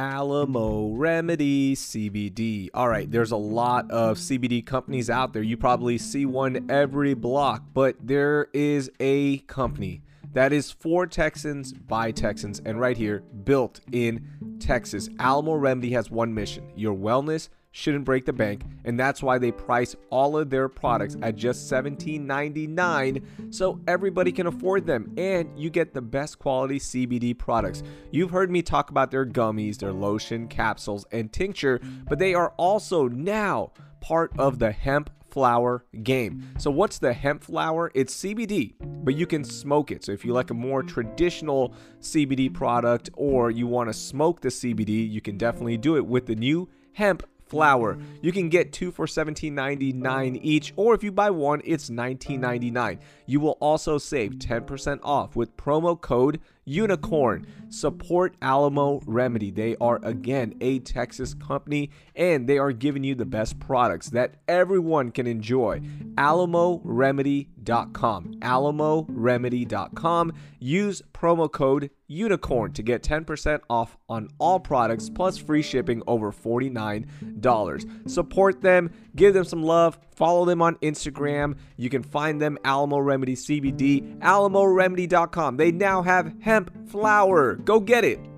Alamo Remedy CBD. All right, there's a lot of CBD companies out there. You probably see one every block, but there is a company that is for Texans by Texans and right here, built in Texas. Alamo Remedy has one mission your wellness shouldn't break the bank, and that's why they price all of their products at just $17.99 so everybody can afford them and you get the best quality CBD products. You've heard me talk about their gummies, their lotion, capsules, and tincture, but they are also now part of the hemp flower game. So, what's the hemp flower? It's CBD, but you can smoke it. So, if you like a more traditional CBD product or you want to smoke the CBD, you can definitely do it with the new hemp flower. You can get two for $17.99 each, or if you buy one, it's $19.99. You will also save 10% off with promo code Unicorn. Support Alamo Remedy. They are again a Texas company and they are giving you the best products that everyone can enjoy. AlamoRemedy.com. AlamoRemedy.com. Use promo code Unicorn to get 10% off on all products plus free shipping over $49. Support them, give them some love, follow them on Instagram. You can find them Alamo Remedy CBD, AlamoRemedy.com. They now have hemp flower. Go get it.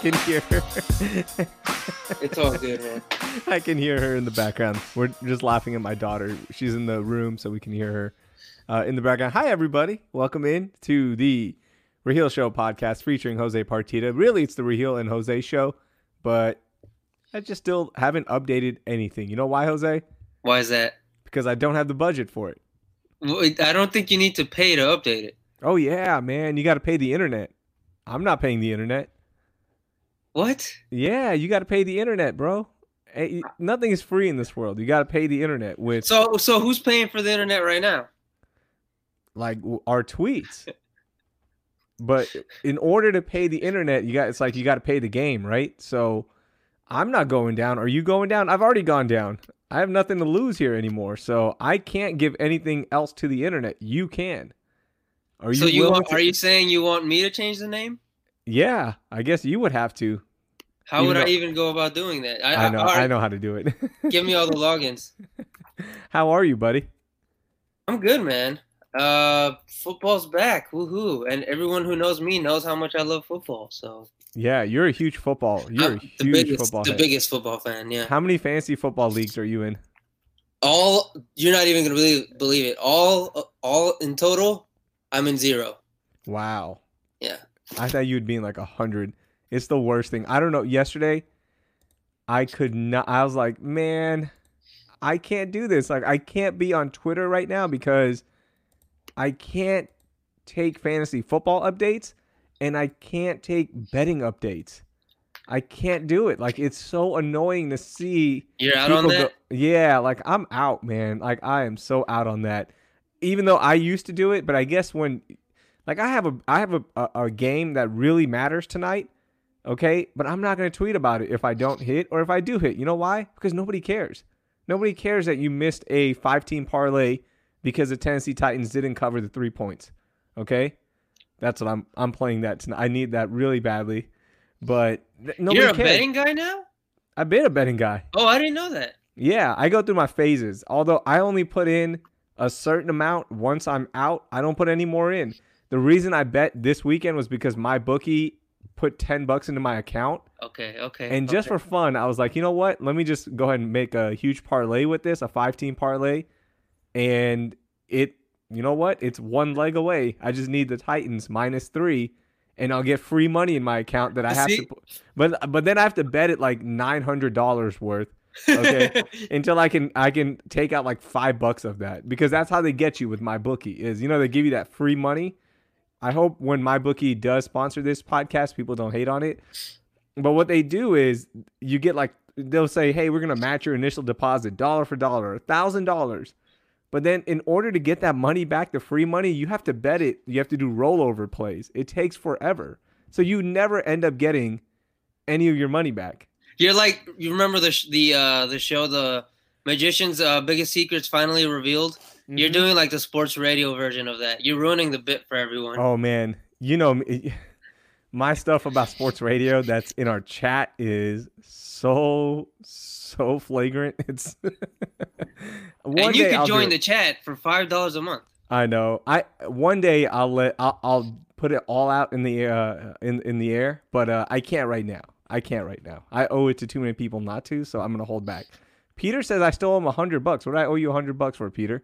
Can hear her. it's all good, man. I can hear her in the background. We're just laughing at my daughter. She's in the room, so we can hear her uh, in the background. Hi, everybody. Welcome in to the Raheel Show podcast featuring Jose Partida. Really, it's the Raheel and Jose show, but I just still haven't updated anything. You know why, Jose? Why is that? Because I don't have the budget for it. I don't think you need to pay to update it. Oh, yeah, man. You got to pay the internet. I'm not paying the internet. What? Yeah, you got to pay the internet, bro. Hey, nothing is free in this world. You got to pay the internet with. So, so who's paying for the internet right now? Like our tweets. but in order to pay the internet, you got it's like you got to pay the game, right? So, I'm not going down. Are you going down? I've already gone down. I have nothing to lose here anymore, so I can't give anything else to the internet. You can. Are you? So you want, to... are you saying you want me to change the name? Yeah, I guess you would have to. How would I even go about doing that? I, I know, I, I know how to do it. give me all the logins. How are you, buddy? I'm good, man. Uh, football's back, woohoo! And everyone who knows me knows how much I love football. So yeah, you're a huge football. You're I'm a the huge biggest, football. The biggest football fan. Yeah. How many fantasy football leagues are you in? All you're not even gonna believe believe it. All all in total, I'm in zero. Wow. I thought you'd be in like a hundred. It's the worst thing. I don't know. Yesterday, I could not. I was like, man, I can't do this. Like, I can't be on Twitter right now because I can't take fantasy football updates and I can't take betting updates. I can't do it. Like, it's so annoying to see. You're out on that. Go, yeah, like I'm out, man. Like I am so out on that. Even though I used to do it, but I guess when like I have a I have a, a, a game that really matters tonight. Okay, but I'm not going to tweet about it if I don't hit or if I do hit. You know why? Because nobody cares. Nobody cares that you missed a five team parlay because the Tennessee Titans didn't cover the three points. Okay, that's what I'm I'm playing that tonight. I need that really badly, but nobody cares. You're a cares. betting guy now. I've been a betting guy. Oh, I didn't know that. Yeah, I go through my phases. Although I only put in a certain amount once I'm out, I don't put any more in. The reason I bet this weekend was because my bookie put 10 bucks into my account. Okay, okay. And just okay. for fun, I was like, you know what? Let me just go ahead and make a huge parlay with this, a five team parlay. And it, you know what? It's one leg away. I just need the Titans minus three, and I'll get free money in my account that I have See? to. But but then I have to bet it like nine hundred dollars worth. okay until i can i can take out like five bucks of that because that's how they get you with my bookie is you know they give you that free money I hope when my bookie does sponsor this podcast, people don't hate on it. But what they do is you get like they'll say, "Hey, we're gonna match your initial deposit dollar for dollar, a thousand dollars." But then in order to get that money back, the free money, you have to bet it. You have to do rollover plays. It takes forever. So you never end up getting any of your money back. You're like you remember the sh- the uh the show the magician's uh, biggest secrets finally revealed. You're Mhm. doing like the sports radio version of that. You're ruining the bit for everyone. Oh man, you know my stuff about sports radio that's in our chat is so so flagrant. It's and you I'll join the chat for five dollars a month. I know. I one day I'll let I'll, I'll put it all out in the uh in in the air, but uh, I can't right now. I can't right now. I owe it to too many people not to, so I'm gonna hold back. Peter says I stole him a hundred bucks. What do I owe you a hundred bucks for, Peter?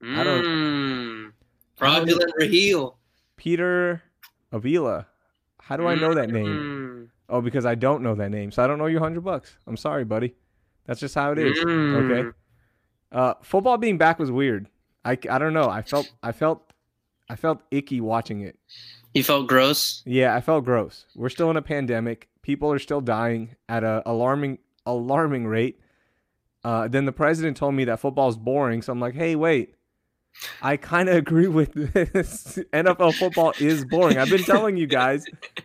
I don't- Mm. I don't- Fraudulent Raheel. Peter Avila. How do I know that name? Mm. Oh, because I don't know that name, so I don't know you a hundred bucks. I'm sorry, buddy. That's just how it is. Mm. Okay. Uh, football being back was weird. I, I don't know. I felt I felt I felt icky watching it. You felt gross. Yeah, I felt gross. We're still in a pandemic. People are still dying at a alarming alarming rate. Uh, then the president told me that football's boring, so I'm like, hey, wait. I kind of agree with this. NFL football is boring. I've been telling you guys.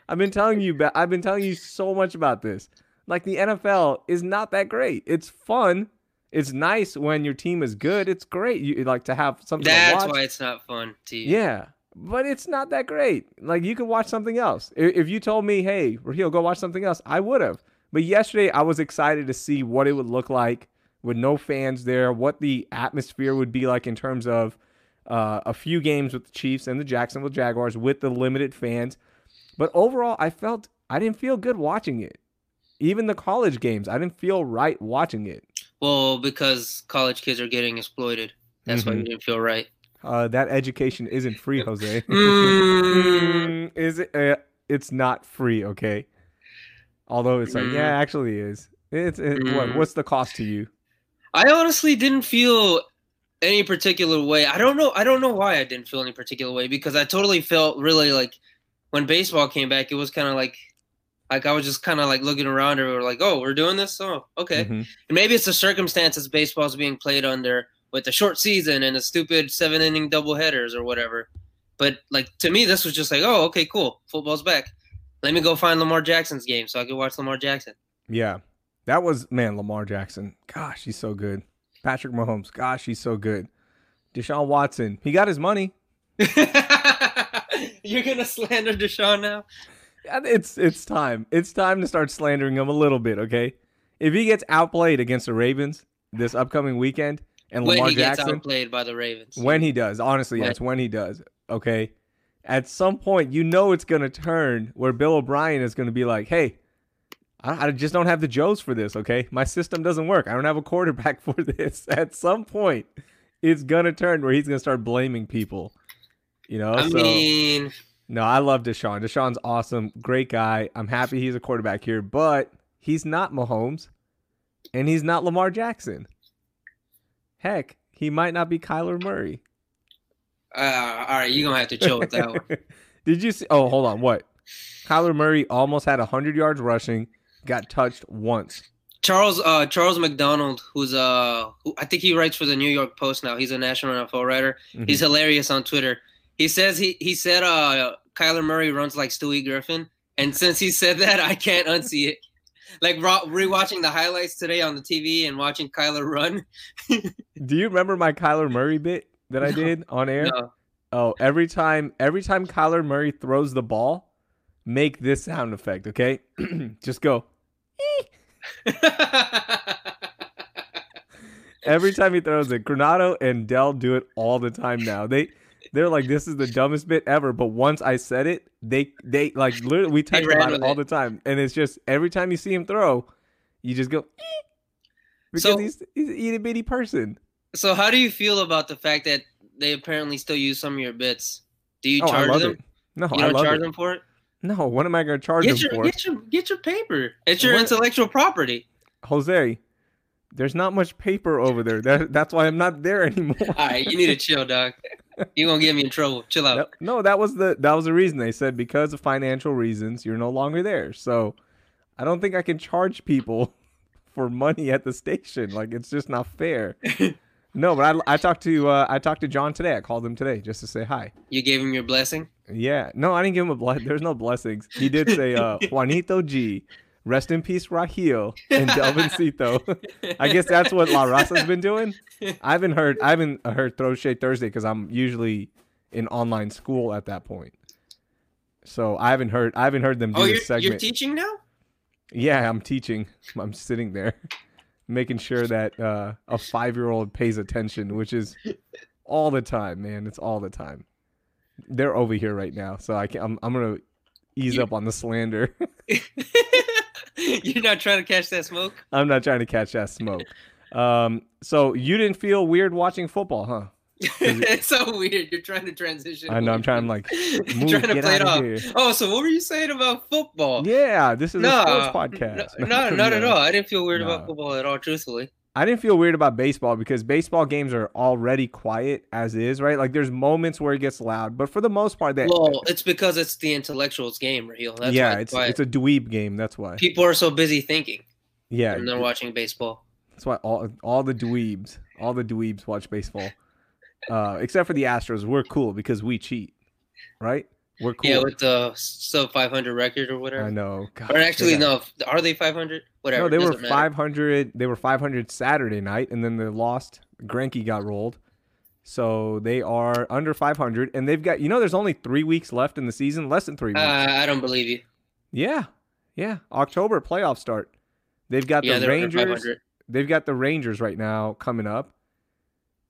I've been telling you. I've been telling you so much about this. Like the NFL is not that great. It's fun. It's nice when your team is good. It's great. You like to have something to That's why it's not fun to you. Yeah, but it's not that great. Like you can watch something else. If you told me, "Hey, Raheel, go watch something else," I would have. But yesterday, I was excited to see what it would look like with no fans there, what the atmosphere would be like in terms of uh, a few games with the Chiefs and the Jacksonville Jaguars with the limited fans. But overall, I felt I didn't feel good watching it. Even the college games, I didn't feel right watching it. Well, because college kids are getting exploited. That's why you Mhm. didn't feel right. Uh, that education isn't free, Jose. Mm. Is it? Uh, it's not free, okay. Although it's like, Mm. yeah, actually is. It's it, what? Mm. What's the cost to you? I honestly didn't feel any particular way. I don't know. I don't know why I didn't feel any particular way because I totally felt really like when baseball came back, it was kind of like like I was just kind of like looking around and we were like, oh, we're doing this. Oh, okay. Mhm. And maybe it's the circumstances baseball's being played under with the short season and the stupid seven inning double headers or whatever. But like to me, this was just like, oh, okay, cool. Football's back. Let me go find Lamar Jackson's game so I can watch Lamar Jackson. Yeah, that was man. Lamar Jackson. Gosh, he's so good. Patrick Mahomes. Gosh, he's so good. Deshaun Watson. He got his money. You're gonna slander Deshaun now? It's it's time. It's time to start slandering him a little bit, okay? If he gets outplayed against the Ravens this upcoming weekend and When Lamar he gets Jackson, outplayed by the Ravens. When he does, honestly, When- yes, when he does. Okay. At some point, you know it's gonna turn where Bill O'Brien is gonna be like, "Hey, I, I just don't have the Joes for this. Okay, my system doesn't work. I don't have a quarterback for this." At some point, it's gonna turn where he's gonna start blaming people. You know. I so mean, no, I love Deshaun. Deshaun's awesome, great guy. I'm happy he's a quarterback here, but he's not Mahomes, and he's not Lamar Jackson. Heck, he might not be Kyler Murray. uh, all right, you're gonna have to chill with that one. Did you see? Oh, hold on. What? Kyler Murray almost had 100 yards rushing, got touched once. Charles uh, Charles McDonald, who's uh, who, I think he writes for the New York Post now. He's a national NFL writer. Mhm. He's hilarious on Twitter. He says he he said uh Kyler Murray runs like Stewie Griffin, and since he said that, I can't unsee it. Like rewatching the highlights today on the TV and watching Kyler run. Do you remember my Kyler Murray bit that I No. did on air? No. Oh, every time, every time Kyler Murray throws the ball, make this sound effect. Okay, just go. Every time he throws it, Granado and Dell do it all the time now. They they're like, this is the dumbest bit ever. But once I said it, they they like literally we text about it all it. the time, and it's just every time you see him throw, you just go "Ee," because So- he's he's an itty bitty person. so how do you feel about the fact that they apparently still use some of your bits? Do you oh, I charge love them? it. No, You I don't charge it. them for it? No, what am I going to charge Get him your, for? get your get your paper. It's your What? intellectual property. Jose, there's not much paper over there. That, that's why I'm not there anymore. All right, you need to chill, dog. You're gonna get me in trouble. Chill out. No, no, that was the that was the reason they said because of financial reasons you're no longer there. So I don't think I can charge people for money at the station. Like it's just not fair. no, but I, I talked to uh, I talked to John today. I called him today just to say hi. You gave him your blessing. Yeah, no, I didn't give him a bless. There's no blessings. He did say uh, Juanito G. Rest in peace, Raheel and Delvincito. I guess that's what La Raza's been doing. I haven't heard. I haven't heard Throw Shade Thursday because I'm usually in online school at that point. So I haven't heard. I haven't heard them do oh, this you're, segment. you're teaching now? Yeah, I'm teaching. I'm sitting there, making sure that uh, a five year old pays attention, which is all the time, man. It's all the time. They're over here right now, so I can. I'm. I'm gonna ease You- up on the slander. you're not trying to catch that smoke? I'm not trying to catch that smoke. Um. So you didn't feel weird watching football, huh? it's so weird. You're trying to transition. I know. I'm trying to like. Move, trying to play it off. here. Oh, so what were you saying about football? Yeah, this is a sports podcast. No, no, not at all. I didn't feel weird No. about football at all, truthfully. I didn't feel weird about baseball because baseball games are already quiet as is, right? Like there's moments where it gets loud, but for the most part, that Well, it's because it's the intellectuals game, Raheel. That's yeah, it's why it's a dweeb game. That's why. people are so busy thinking Yeah, and they're watching baseball. that's why all all the dweebs, all the dweebs watch baseball, uh, except for the Astros. We're cool because we cheat, right? We're cool. Yeah, with the sub 500 record or whatever. I know. God, Or actually, got- no. Are they 500? Whatever. No, they were doesn't matter. 500. They were 500 Saturday night, and then they lost. Greinke got rolled, so they are under 500, and they've got. You know, there's only three weeks left in the season. Less than three weeks. Uh, I don't believe you. yeah, yeah. October playoff start. They've got Yeah, the Rangers. They've got the Rangers right now coming up.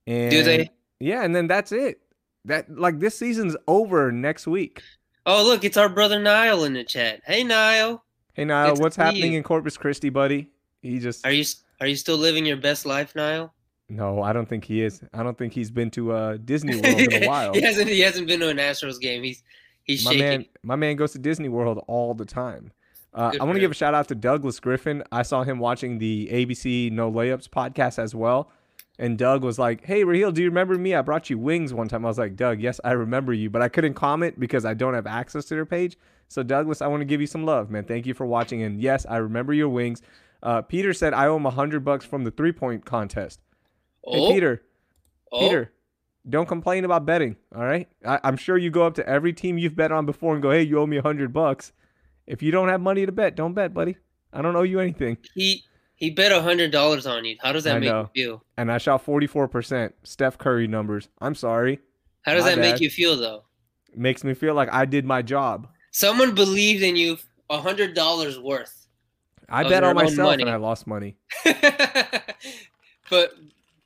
And Do they? Yeah, and then that's it. That like this season's over next week. Oh, look, it's our brother Niall in the chat. Hey, Niall. Hey Niall, Good what's happening you. in Corpus Christi, buddy? He just Are you are you still living your best life, Niall? no, I don't think he is. I don't think he's been to uh, Disney World in a while. he hasn't. He hasn't been to an Astros game. He's he's my shaking. man, my man goes to Disney World all the time. Uh, I want to give a shout out to Douglas Griffin. I saw him watching the ABC No Layups podcast as well. And Doug was like, Hey, Raheel, do you remember me? I brought you wings one time. I was like, Doug, yes, I remember you, but I couldn't comment because I don't have access to their page. So, Douglas, I want to give you some love, man. Thank you for watching. And yes, I remember your wings. Uh, Peter said, I owe him a 100 bucks from the three point contest. oh, Hey, Peter, oh, Peter, don't complain about betting. All right, I, I'm sure you go up to every team you've bet on before and go, "Hey, you owe me a hundred bucks." If you don't have money to bet, don't bet, buddy. I don't owe you anything. he he bet hundred dollars on you. How does that I make know. you feel? And I shot 44%. Steph Curry numbers. I'm sorry. How does My that bad. make you feel though? Makes me feel like I did my job. Someone believed in you a hundred dollars worth. I bet on myself money. and I lost money. but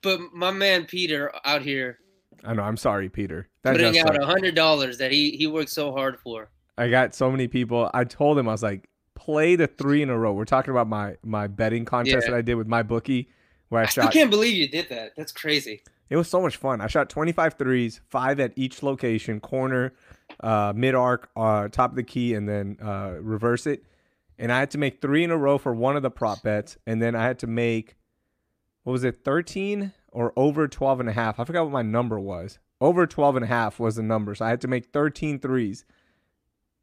but my man Peter out here I know. I'm sorry, Peter. That putting out a hundred dollars that he he worked so hard for. I got so many people. I told him I was like, play the three in a row. We're talking about my my betting contest Yeah. that I did with my bookie, where I, I shot can't believe you did that. That's crazy. It was so much fun. I shot 25 threes, five at each location, corner, uh, mid arc, uh, top of the key, and then uh, reverse it. And I had to make three in a row for one of the prop bets. And then I had to make, what was it, 13 or over 12 and a half? I forgot what my number was. Over 12 and a half was the number. So I had to make 13 threes.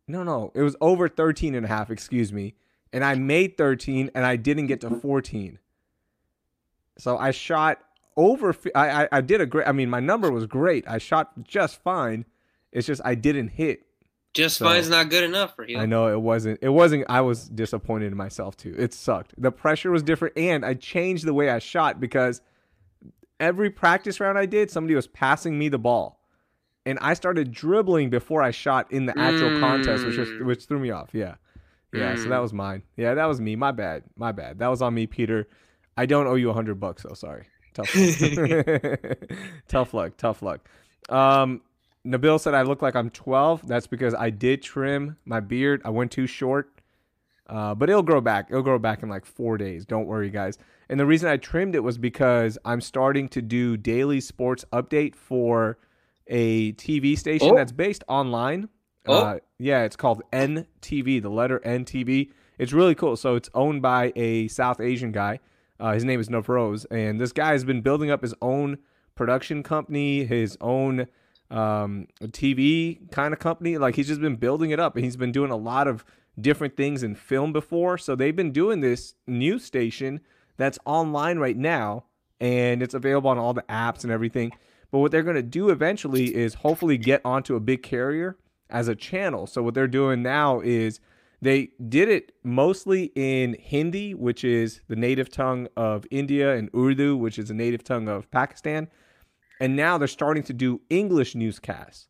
No, no, it was over 13 and a half, excuse me. And I made 13 and I didn't get to 14. So I shot over. I, I I did a great. I mean, my number was great. I shot just fine. It's just I didn't hit. Just So- fine's not good enough for you. I know it wasn't. It wasn't. I was disappointed in myself too. It sucked. The pressure was different, and I changed the way I shot because every practice round I did, somebody was passing me the ball, and I started dribbling before I shot in the actual contest, which was Mm. which threw me off. Yeah, yeah. So Mm. that was mine. Yeah, that was me. My bad. My bad. That was on me, Peter. I don't owe you a hundred bucks though. Sorry. Tough luck. tough luck. Tough luck. Um, Nabil said I look like I'm 12. That's because I did trim my beard. I went too short. Uh, but it'll grow back. It'll grow back in like four days. Don't worry, guys. And the reason I trimmed it was because I'm starting to do daily sports update for a TV station Oh. that's based online. Oh. Uh, yeah, it's called NTV, the letter NTV. It's really cool. So it's owned by a South Asian guy. Uh, his name is Navroz, and this guy has been building up his own production company, his own um, TV kind of company. Like he's just been building it up, and he's been doing a lot of different things in film before. So they've been doing this news station that's online right now, and it's available on all the apps and everything. But what they're going to do eventually is hopefully get onto a big carrier as a channel. So what they're doing now is They did it mostly in Hindi, which is the native tongue of India, and Urdu, which is the native tongue of Pakistan. And now they're starting to do English newscasts.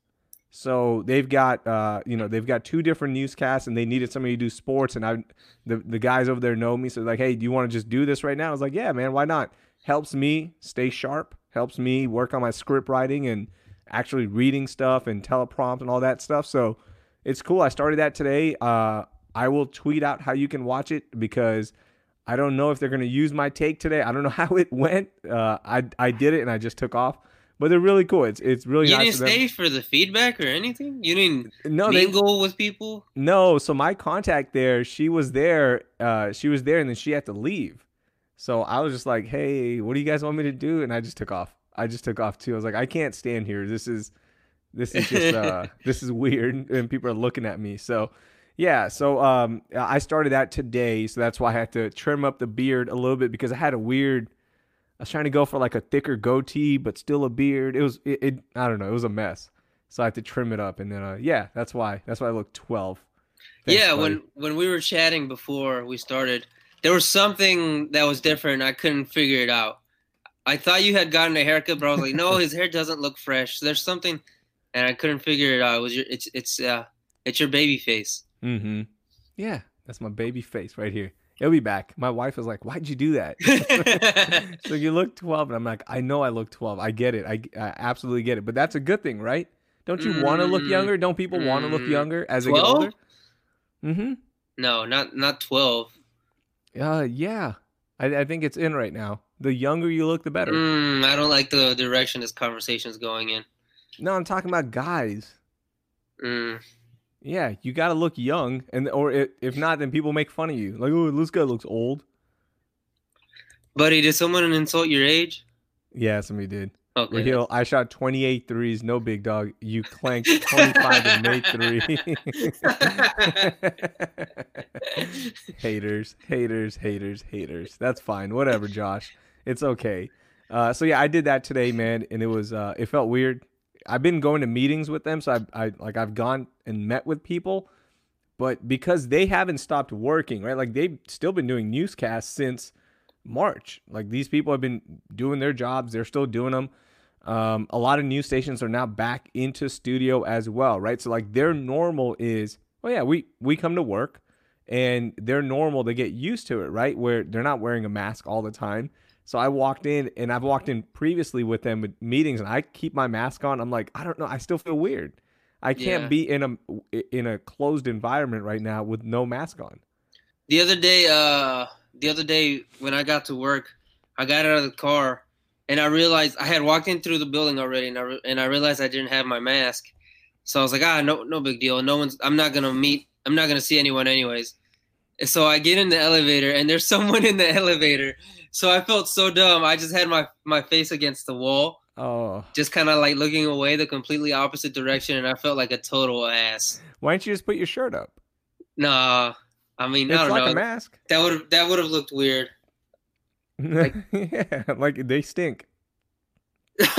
So they've got, uh, you know, they've got two different newscasts, and they needed somebody to do sports. And I, the the guys over there know me, so like, hey, do you want to just do this right now? I was like, yeah, man, why not? Helps me stay sharp, helps me work on my script writing and actually reading stuff and teleprompt and all that stuff. So it's cool. I started that today. Uh, I will tweet out how you can watch it because I don't know if they're going to use my take today. I don't know how it went. Uh, I I did it and I just took off. But they're really cool. It's it's really You nice. didn't stay for the feedback or anything. You didn't No, they mingle with people. no. So my contact there, she was there. Uh, she was there, and then she had to leave. So I was just like, "Hey, what do you guys want me to do?" And I just took off. I just took off too. I was like, "I can't stand here. This is, this is just, uh, this is weird, and people are looking at me." So, yeah. So um, I started that today. So that's why I had to trim up the beard a little bit because I had a weird. I was trying to go for like a thicker goatee, but still a beard. It was, it, it I don't know. It was a mess. So I had to trim it up, and then, uh, yeah, that's why. That's why I look twelve. Thanks, yeah, buddy. when when we were chatting before we started, there was something that was different. I couldn't figure it out. I thought you had gotten a haircut, but I was like, no, his hair doesn't look fresh. There's something, and I couldn't figure it out. It was your it's it's uh it's your baby face. Mm-hmm. Yeah, that's my baby face right here. It'll be back. My wife was like, "Why'd you do that?" so you look 12, and I'm like, "I know I look 12. I get it. I, I absolutely get it. But that's a good thing, right? Don't you want to look Mm, younger? Don't people want to look mm, younger as they get 12? older? Mm-hmm. no, not not twelve. Uh, yeah. I, I think it's in right now. The younger you look, the better. Mm, I don't like the direction this conversation is going in. No, I'm talking about guys. Mm. Yeah, you got to look young, and or if, if not, then people make fun of you. Like, oh, this guy looks old. Buddy, did someone insult your age? Yeah, somebody did. Okay. Raheel, I shot 28 threes, no big dog. You clanked 25 and made three. haters, haters, haters, haters. That's fine. Whatever, Josh. It's okay. Uh, so yeah, I did that today, man, and it was uh, it felt weird. I've been going to meetings with them, so I, I like I've gone and met with people, but because they haven't stopped working, right? Like they've still been doing newscasts since March. Like these people have been doing their jobs, they're still doing them. Um, a lot of news stations are now back into studio as well, right? So like their normal is, oh yeah, we we come to work, and they're normal. They get used to it, right? Where they're not wearing a mask all the time. So I walked in, and I've walked in previously with them with meetings, and I keep my mask on. I'm like, I don't know, I still feel weird. I can't Yeah. be in a in a closed environment right now with no mask on. The other day, uh, the other day when I got to work, I got out of the car and I realized I had walked in through the building already, and I re- and I realized I didn't have my mask. So I was like, ah, no, no big deal. No one's. I'm not gonna meet. I'm not gonna see anyone anyways. And so I get in the elevator, and there's someone in the elevator. So I felt so dumb. I just had my my face against the wall, Oh, just kind of like looking away the completely opposite direction, and I felt like a total ass. why don't you just put your shirt up? Nah, I mean, It's I don't like know. a mask. That would that would have looked weird. yeah, like they stink. no,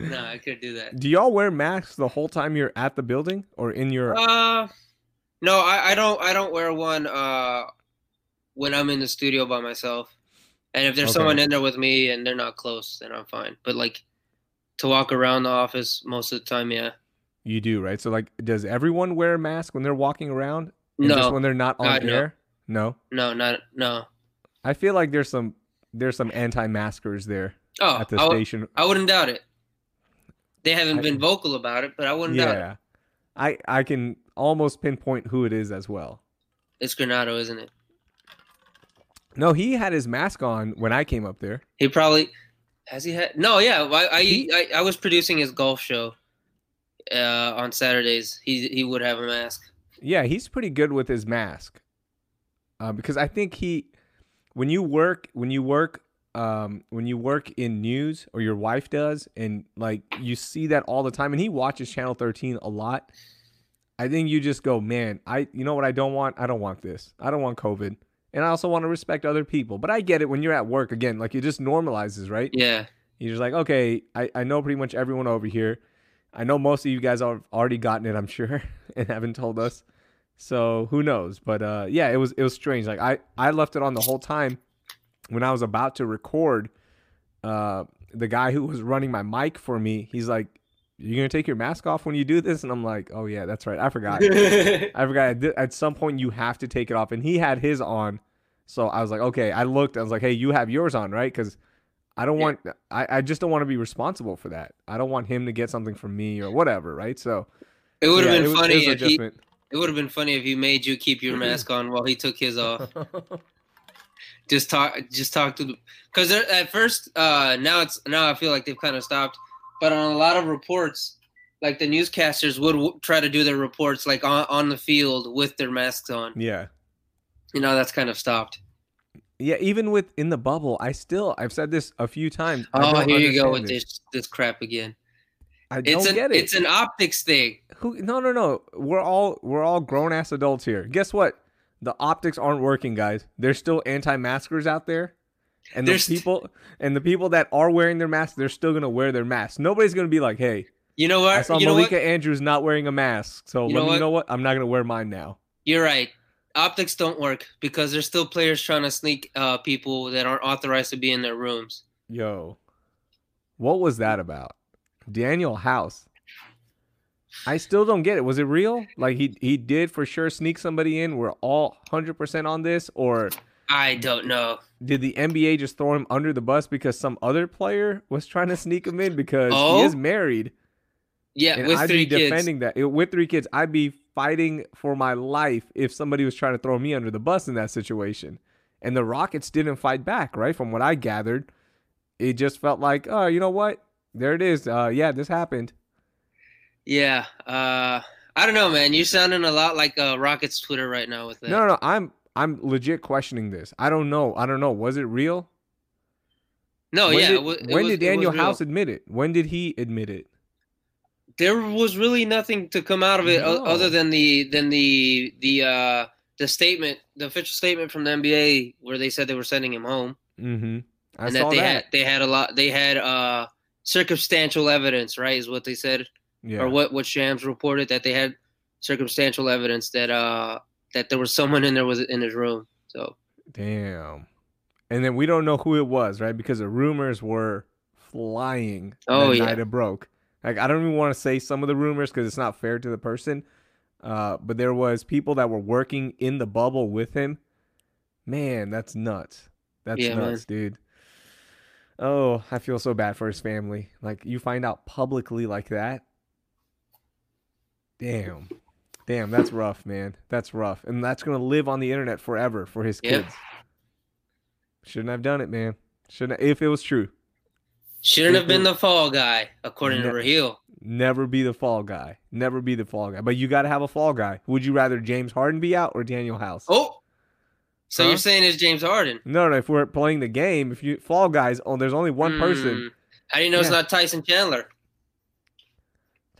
nah, I couldn't do that. Do y'all wear masks the whole time you're at the building or in your? Uh, no, I, I don't. I don't wear one. Uh, when I'm in the studio by myself, and if there's Okay. someone in there with me and they're not close, then I'm fine. But like to walk around the office most of the time, yeah. You do right. So like, does everyone wear a mask when they're walking around? No, when they're not on no. air. No, no, not no. I feel like there's some there's some anti-maskers there Oh, at the I, w- station. I wouldn't doubt it. They haven't I- been vocal about it, but I wouldn't doubt it. Yeah, I I can almost pinpoint who it is as well. It's Granado, isn't it? No, he had his mask on when I came up there. He probably has he had no, yeah. I I, He- I, I was producing his golf show uh, on Saturdays. He he would have a mask. Yeah, he's pretty good with his mask. Uh, because I think he, when you work, when you work, um, when you work in news, or your wife does, and like you see that all the time, and he watches Channel 13 a lot. I think you just go, man. I, you know what I don't want? I don't want this. I don't want COVID, and I also want to respect other people. But I get it when you're at work again. Like it just normalizes, right? Yeah. You're just like, okay, I, I know pretty much everyone over here. I know most of you guys have already gotten it, I'm sure, and haven't told us. So who knows? But uh, yeah, it was it was strange. Like I I left it on the whole time when I was about to record. Uh, the guy who was running my mic for me, he's like, "You're gonna take your mask off when you do this?" And I'm like, "Oh yeah, that's right. I forgot. I forgot. At some point, you have to take it off." And he had his on, so I was like, "Okay." I looked. I was like, "Hey, you have yours on, right?" Because I don't want. I, I just don't want to be responsible for that. I don't want him to get something from me or whatever, right? So it would have yeah, been it funny if he. It would have been funny if he made you keep your mask on while he took his off. just talk, just talk to the because at first, uh, now it's now I feel like they've kind of stopped, but on a lot of reports, like the newscasters would w- try to do their reports like on on the field with their masks on. Yeah, you know that's kind of stopped. Yeah, even with in the bubble, I still I've said this a few times. Oh, here you go with this this crap again. I don't it's an, get it. It's an optics thing. Who? No, no, no. We're all we're all grown ass adults here. Guess what? The optics aren't working, guys. There's still anti-maskers out there, and the people and the people that are wearing their masks, they're still gonna wear their masks. Nobody's gonna be like, "Hey, you know what? I saw you Malika Andrews not wearing a mask, so you let me what? know what I'm not gonna wear mine now." You're right. Optics don't work because there's still players trying to sneak uh, people that aren't authorized to be in their rooms. Yo, what was that about? Danuel House. I still don't get it. Was it real? Like he he did for sure sneak somebody in. We're all hundred percent on this, or I don't know. Did the NBA just throw him under the bus because some other player was trying to sneak him in because oh? he is oh. married? Yeah, and with I'd three be defending kids. that with three kids. I'd be fighting for my life if somebody was trying to throw me under the bus in that situation. And the Rockets didn't fight back, right? From what I gathered, it just felt like, oh, you know what? There it is. Uh, yeah, this happened. Yeah. Uh, I don't know, man. You're sounding a lot like uh, Rockets Twitter right now with that. No, no, no. I'm I'm legit questioning this. I don't know. I don't know. Was it real? No, when yeah. Did, was, when did Danuel House admit it? When did he admit it? There was really nothing to come out of it no. other than the than the the uh the statement, the official statement from the NBA where they said they were sending him home. Mm-hmm. I and that they that. had they had a lot. They had uh circumstantial evidence, right? Is what they said, yeah. or what what Shams reported that they had circumstantial evidence that uh that there was someone in there was in his room. So damn. And then we don't know who it was, right? Because the rumors were flying oh, the yeah. night it broke. Like I don't even want to say some of the rumors because it's not fair to the person. Uh, but there was people that were working in the bubble with him. Man, that's nuts. That's yeah, nuts, man. dude. Oh, I feel so bad for his family. Like you find out publicly like that. Damn. Damn, that's rough, man. That's rough. And that's going to live on the internet forever for his kids. Shouldn't have done it, man. Shouldn't have, if it was true. Shouldn't if have been it, the fall guy, according ne- to Raheel. Never be the fall guy. Never be the fall guy. But you got to have a fall guy. Would you rather James Harden be out or Danuel House? Oh, so huh? you're saying it's James Harden? No, no. If we're playing the game, if you fall guys, oh, there's only one mm. person. How do you know yeah. it's not Tyson Chandler?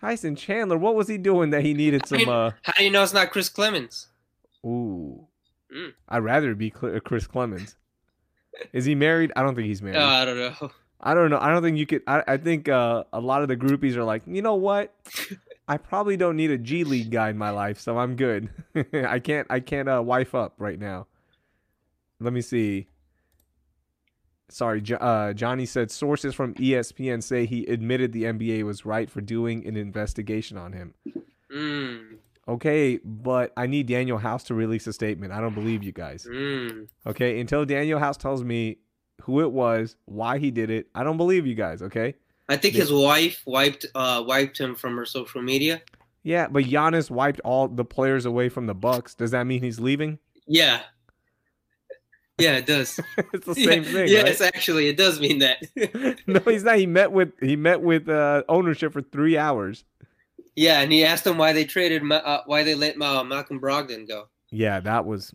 Tyson Chandler, what was he doing that he needed some? Uh... How do you know it's not Chris Clemons? Ooh, mm. I'd rather be uh, Chris Clemons. Is he married? I don't think he's married. Oh, I don't know. I don't know. I don't think you could. I, I think uh, a lot of the groupies are like, you know what? I probably don't need a G League guy in my life, so I'm good. I can't. I can't uh, wife up right now. Let me see. Sorry, uh, Johnny said sources from ESPN say he admitted the NBA was right for doing an investigation on him. Mm. Okay, but I need Danuel House to release a statement. I don't believe you guys. Mm. Okay, until Danuel House tells me who it was, why he did it, I don't believe you guys. Okay. I think they, his wife wiped uh, wiped him from her social media. Yeah, but Giannis wiped all the players away from the Bucks. Does that mean he's leaving? Yeah, yeah, it does. it's the same yeah, thing. Yes, right? actually, it does mean that. no, he's not. He met with he met with uh, ownership for three hours. Yeah, and he asked them why they traded uh, why they let uh, Malcolm Brogdon go. Yeah, that was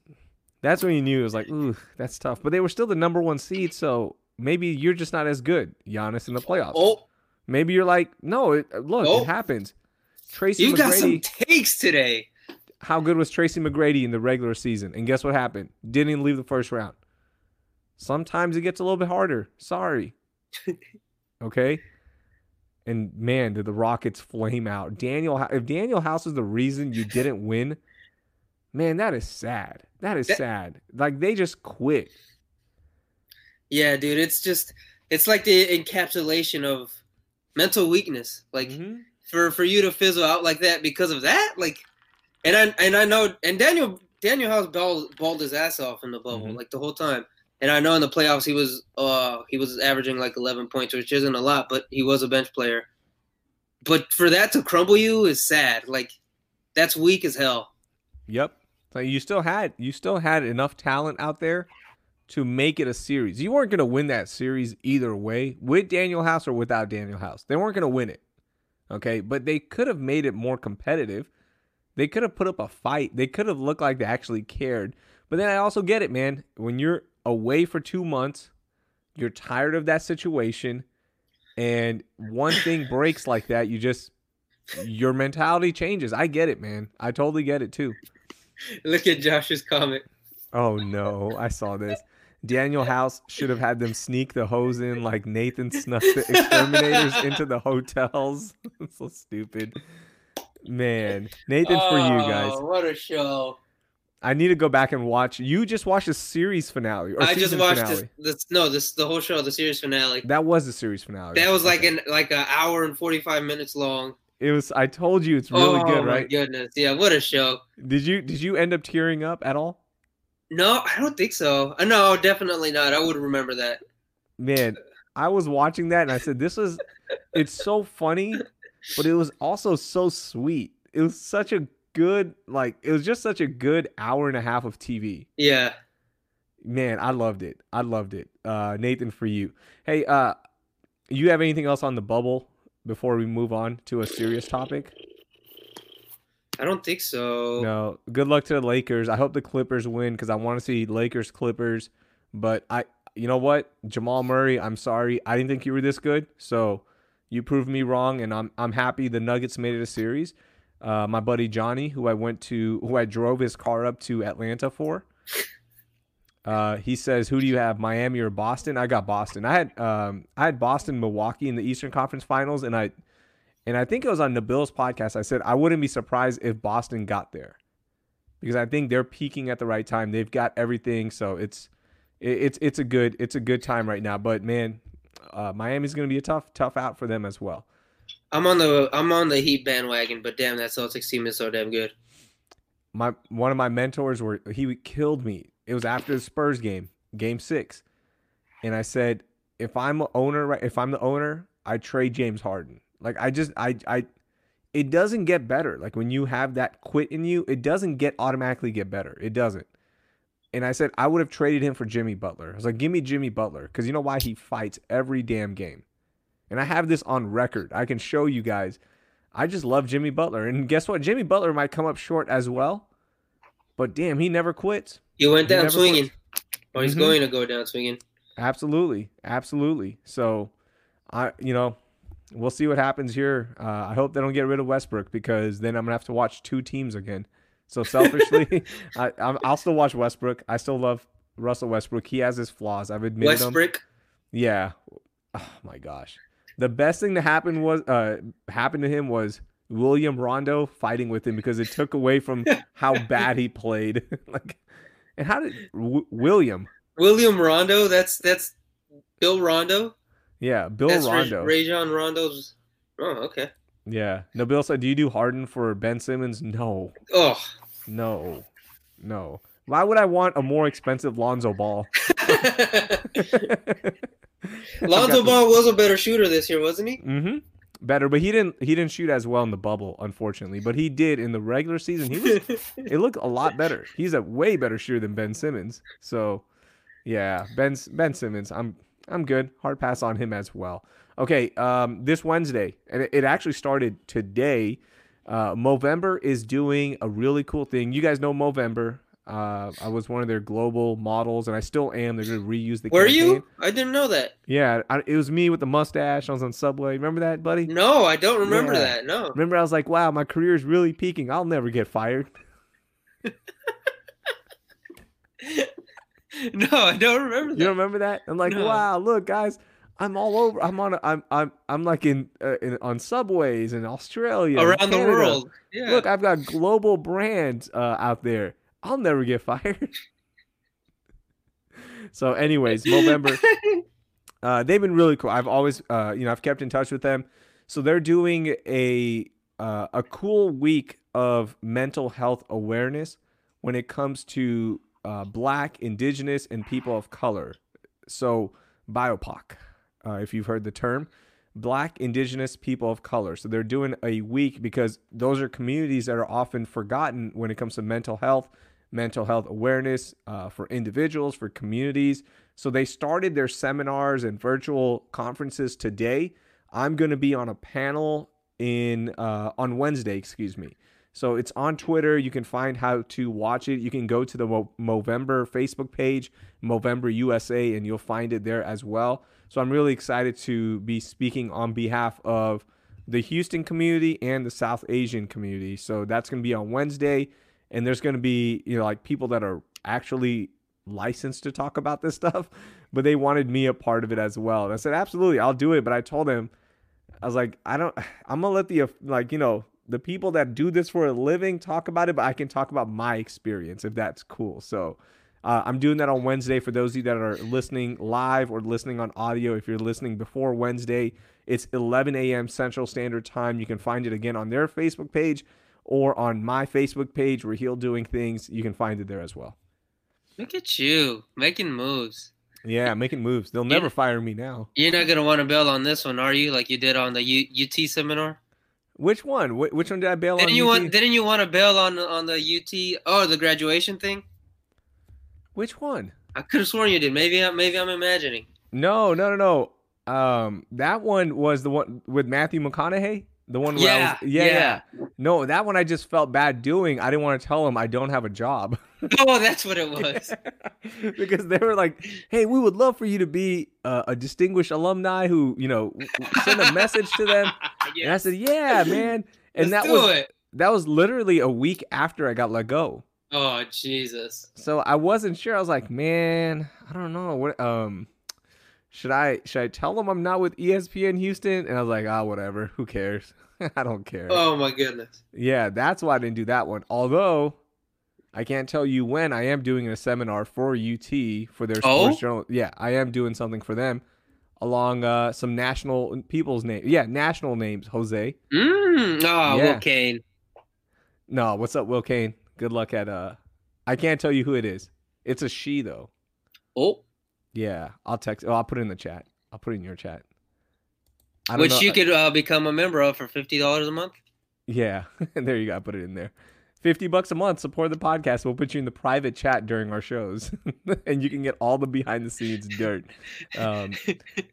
that's when you knew it was like, ooh, that's tough. But they were still the number one seed, so maybe you're just not as good, Giannis, in the playoffs. Oh, maybe you're like, no, it, look, oh. it happens. Tracy, you McGrady, got some takes today how good was Tracy McGrady in the regular season? And guess what happened? Didn't even leave the first round. Sometimes it gets a little bit harder. Sorry. okay. And man, did the Rockets flame out. Daniel, if Danuel House is the reason you didn't win, man, that is sad. That is That- sad. Like they just quit. Yeah, dude, it's just it's like the encapsulation of mental weakness. Like Mhm. for for you to fizzle out like that because of that, like, and I and I know and Daniel Danuel House balled, balled his ass off in the bubble Mhm. like the whole time. And I know in the playoffs he was uh he was averaging like 11 points, which isn't a lot, but he was a bench player. But for that to crumble you is sad. Like that's weak as hell. Yep. So you still had you still had enough talent out there to make it a series. You weren't going to win that series either way, with Danuel House or without Danuel House. They weren't going to win it. Okay, but they could have made it more competitive. They could have put up a fight. They could have looked like they actually cared. But then I also get it, man. When you're away for 2 months, you're tired of that situation and one thing breaks like that, you just your mentality changes. I get it, man. I totally get it too. Look at Josh's comment. Oh no, I saw this. Danuel House should have had them sneak the hose in like Nathan snuck the exterminators into the hotels. so stupid. Man, Nathan for you guys. Oh, What a show. I need to go back and watch. You just watched a series finale or I just watched this, this. No, this the whole show, the series finale. That was the series finale. That was like an like an hour and forty five minutes long. It was. I told you it's really oh good, my right? goodness, yeah, what a show. Did you did you end up tearing up at all? No, I don't think so. Uh, No, definitely not. I would remember that. man, I was watching that and I said, "This is, it's so funny, but it was also so sweet. It was such a good, like, it was just such a good hour and a half of TV. Yeah. Man, I loved it. I loved it. Uh, Nathan, for you, hey, uh, you have anything else on the bubble before we move on to a serious topic? I don't think so. No. Good luck to the Lakers. I hope the Clippers win because I want to see Lakers Clippers. But I, you know what, Jamal Murray, I'm sorry, I didn't think you were this good. So you proved me wrong, and I'm I'm happy the Nuggets made it a series. Uh, my buddy Johnny, who I went to, who I drove his car up to Atlanta for. Uh, he says, "Who do you have, Miami or Boston?" I got Boston. I had um, I had Boston, Milwaukee in the Eastern Conference Finals, and I and I think it was on Nabil's podcast. I said I wouldn't be surprised if Boston got there because I think they're peaking at the right time. They've got everything, so it's it, it's it's a good it's a good time right now. But man, uh, Miami's going to be a tough tough out for them as well. I'm on the I'm on the Heat bandwagon, but damn, that Celtics team is so damn good. My one of my mentors were he killed me. It was after the Spurs game, Game Six, and I said if I'm owner, right? If I'm the owner, I trade James Harden. Like I just I I it doesn't get better. Like when you have that quit in you, it doesn't get automatically get better. It doesn't. And I said I would have traded him for Jimmy Butler. I was like, give me Jimmy Butler because you know why he fights every damn game, and I have this on record. I can show you guys. I just love Jimmy Butler, and guess what? Jimmy Butler might come up short as well, but damn, he never quits. He went down never swinging. Or he's Mhm. going to go down swinging. Absolutely, absolutely. So, I you know, we'll see what happens here. Uh, I hope they don't get rid of Westbrook because then I'm gonna have to watch two teams again. So selfishly, I, I'm, I'll still watch Westbrook. I still love Russell Westbrook. He has his flaws. I've admitted them. Westbrook. Yeah. Oh my gosh. The best thing that happen was uh happened to him was William Rondo fighting with him because it took away from how bad he played. like, and how did w- William? William Rondo. That's that's Bill Rondo. Yeah, Bill that's Rondo. Ray, John Rondo's. Oh, okay. Yeah. No, Bill said, "Do you do Harden for Ben Simmons?" No, Oh, no, no. Why would I want a more expensive Lonzo Ball? Lonzo Ball was a better shooter this year, wasn't he? Mm-hmm. Better, but he didn't. He didn't shoot as well in the bubble, unfortunately. But he did in the regular season. He was. it looked a lot better. He's a way better shooter than Ben Simmons. So, yeah, Ben Ben Simmons. I'm I'm good. Hard pass on him as well. Okay, um, this Wednesday, and it, it actually started today. Uh, Movember is doing a really cool thing. You guys know Movember. Uh, I was one of their global models, and I still am. They're going to reuse the. Were campaign. you? I didn't know that. Yeah, I, it was me with the mustache. I was on Subway. Remember that, buddy? No, I don't remember Yeah. that. No. Remember, I was like, "Wow, my career is really peaking. I'll never get fired." No, I don't remember You that. don't remember that? I'm like, No. wow, look, guys, I'm all over. I'm on. A, I'm I'm I'm like in, uh, in on subways in Australia, around the world. Yeah. Look, I've got global brands uh, out there. I'll never get fired. so, anyways, Movember. Uh, they've been really cool. I've always, uh, you know, I've kept in touch with them. So they're doing a uh, a cool week of mental health awareness when it comes to uh, Black, Indigenous, and people of color. So BIPOC, uh, if you've heard the term, Black, Indigenous, people of color. So they're doing a week because those are communities that are often forgotten when it comes to mental health, mental health awareness uh, for individuals, for communities. So they started their seminars and virtual conferences today. I'm going to be on a panel in uh, on Wednesday, excuse me. So it's on Twitter. You can find how to watch it. You can go to the Mo- Movember Facebook page, Movember USA, and you'll find it there as well. So I'm really excited to be speaking on behalf of the Houston community and the South Asian community. So that's going to be on Wednesday, and there's going to be you know like people that are actually licensed to talk about this stuff, but they wanted me a part of it as well. And I said, absolutely, I'll do it. But I told them, I was like, I don't, I'm gonna let the uh, like you know the people that do this for a living talk about it, but I can talk about my experience if that's cool. So. Uh, I'm doing that on Wednesday for those of you that are listening live or listening on audio. If you're listening before Wednesday, it's 11 a.m. Central Standard Time. You can find it again on their Facebook page or on my Facebook page, Raheel Doing Things. You can find it there as well. Look at you making moves. Yeah, making moves. They'll never fire me now. You're not gonna want to bail on this one, are you? Like you did on the U- UT seminar. Which one? Wh- which one did I bail Didn't on? you UT? want? Didn't you want to bail on on the UT? Oh, the graduation thing. Which one? I could have sworn you did. Maybe I maybe I'm imagining. No, no, no, no. Um, that one was the one with Matthew McConaughey. The one where Yeah, I was, yeah, yeah. yeah. No, that one I just felt bad doing. I didn't want to tell him I don't have a job. Oh, that's what it was. because they were like, "Hey, we would love for you to be uh, a distinguished alumni who, you know, send a message to them." And I said, "Yeah, man." And Let's that do was it. that was literally a week after I got let go. Oh Jesus. So I wasn't sure. I was like, "Man, I don't know what um should I should I tell them I'm not with ESPN Houston?" And I was like, "Ah, whatever. Who cares? I don't care." Oh my goodness. Yeah, that's why I didn't do that one. Although I can't tell you when I am doing a seminar for UT for their Oh? sports journal. Yeah, I am doing something for them along uh, some national people's names. Yeah, national names. Jose. Mm. Oh, Yeah. Will Cain. No, what's up, Will Cain? Good luck at uh. I can't tell you who it is. It's a she though. Oh, Yeah, I'll text. Oh, I'll put it in the chat. I'll put it in your chat. I don't which know- you could uh, become a member of for fifty dollars a month. Yeah, there you go. I put it in there. 50 bucks a month, support the podcast. We'll put you in the private chat during our shows and you can get all the behind the scenes dirt. Um,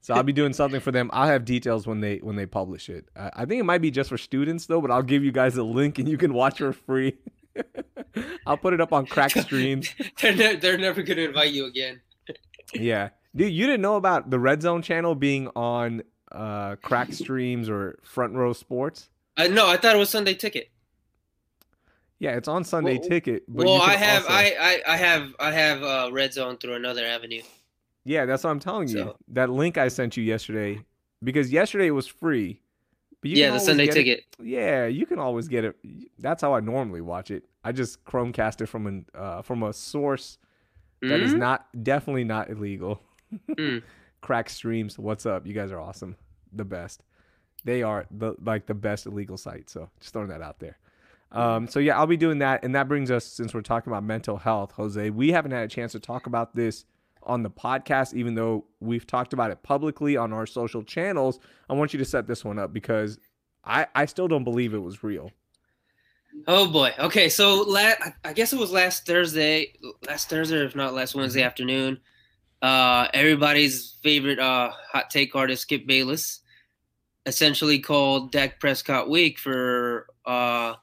so I'll be doing something for them. I'll have details when they when they publish it. I, I think it might be just for students though, but I'll give you guys a link and you can watch for free. I'll put it up on crack streams. they're, ne- they're never going to invite you again. Yeah. Dude, you didn't know about the Red Zone channel being on uh crack streams or front row sports? Uh, no, I thought it was Sunday Ticket. Yeah, it's on Sunday Well- Ticket. But well, I have also- I, I I have I have uh, Red Zone through another avenue. Yeah, that's what I'm telling you. So- That link I sent you yesterday, because yesterday it was free. But you yeah, the Sunday get it- Ticket. yeah, you can always get it. That's how I normally watch it. I just Chromecast it from an uh, from a source that is Mhm. not definitely not illegal. Mm. Crack streams. What's up? You guys are awesome. The best. They are the like the best illegal site. So just throwing that out there. Um, so yeah, I'll be doing that, and that brings us since we're talking about mental health, Jose. We haven't had a chance to talk about this on the podcast, even though we've talked about it publicly on our social channels. I want you to set this one up because I I still don't believe it was real. Oh boy. Okay, so la- I guess it was last Thursday, last Thursday, if not last Wednesday afternoon. Uh, everybody's favorite uh, hot take artist, Skip Bayless, essentially called Dak Prescott weak for uh,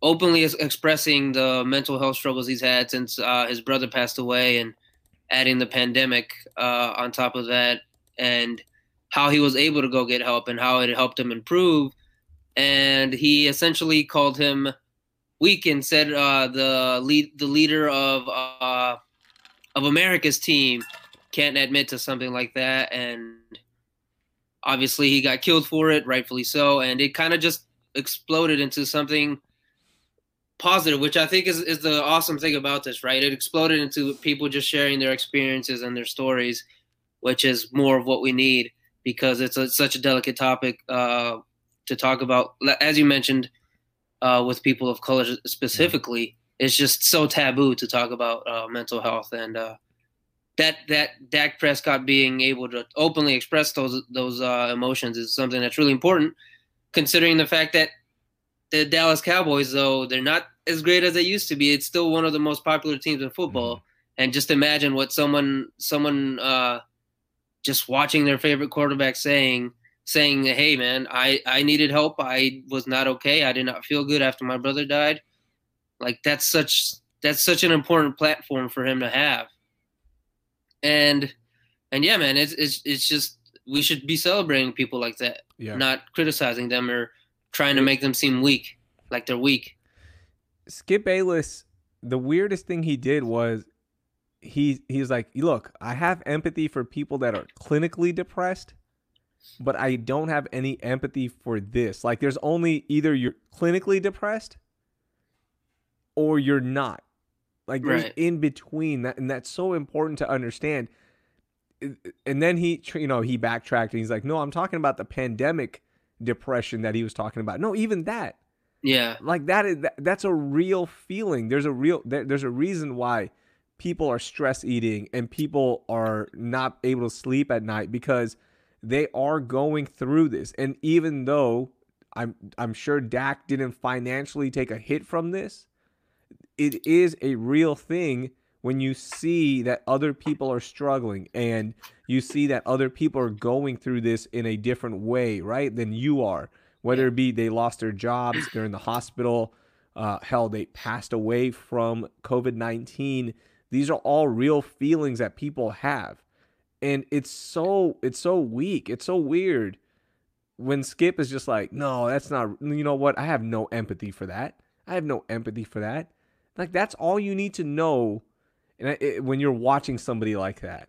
openly expressing the mental health struggles he's had since uh, his brother passed away, and adding the pandemic uh, on top of that, and how he was able to go get help and how it helped him improve. And he essentially called him weak and said uh, the lead the leader of uh, of America's team can't admit to something like that, and obviously he got killed for it, rightfully so, and it kind of just exploded into something positive, which I think is, is the awesome thing about this, right? It exploded into people just sharing their experiences and their stories, which is more of what we need because it's a, such a delicate topic uh, to talk about. As you mentioned, uh, with people of color specifically, it's just so taboo to talk about uh, mental health and uh, that that Dak Prescott being able to openly express those those uh, emotions is something that's really important, considering the fact that the Dallas Cowboys, though they're not as great as it used to be, it's still one of the most popular teams in football. Mm-hmm. And just imagine what someone someone uh, just watching their favorite quarterback saying saying, "Hey, man, I I needed help. I was not okay. I did not feel good after my brother died." Like that's such that's such an important platform for him to have. And and yeah, man, it's it's it's just we should be celebrating people like that, yeah. not criticizing them or trying to make them seem weak, like they're weak. Skip Bayless, the weirdest thing he did was he he's like, look, I have empathy for people that are clinically depressed, but I don't have any empathy for this. Like, there's only either you're clinically depressed or you're not. Like, there's in between that, and that's so important to understand. And then he, you know, he backtracked and he's like, no, I'm talking about the pandemic depression that he was talking about. No, even that. Yeah. Like that is that, that's a real feeling. There's a real there, there's a reason why people are stress eating and people are not able to sleep at night because they are going through this. And even though I'm I'm sure Dak didn't financially take a hit from this, it is a real thing when you see that other people are struggling and you see that other people are going through this in a different way, right, than you are. Whether it be they lost their jobs, they're in the hospital, uh, hell, they passed away from COVID 19. These are all real feelings that people have. And it's so it's so weak. It's so weird when Skip is just like, no, that's not you know what? I have no empathy for that. I have no empathy for that. Like that's all you need to know and it, when you're watching somebody like that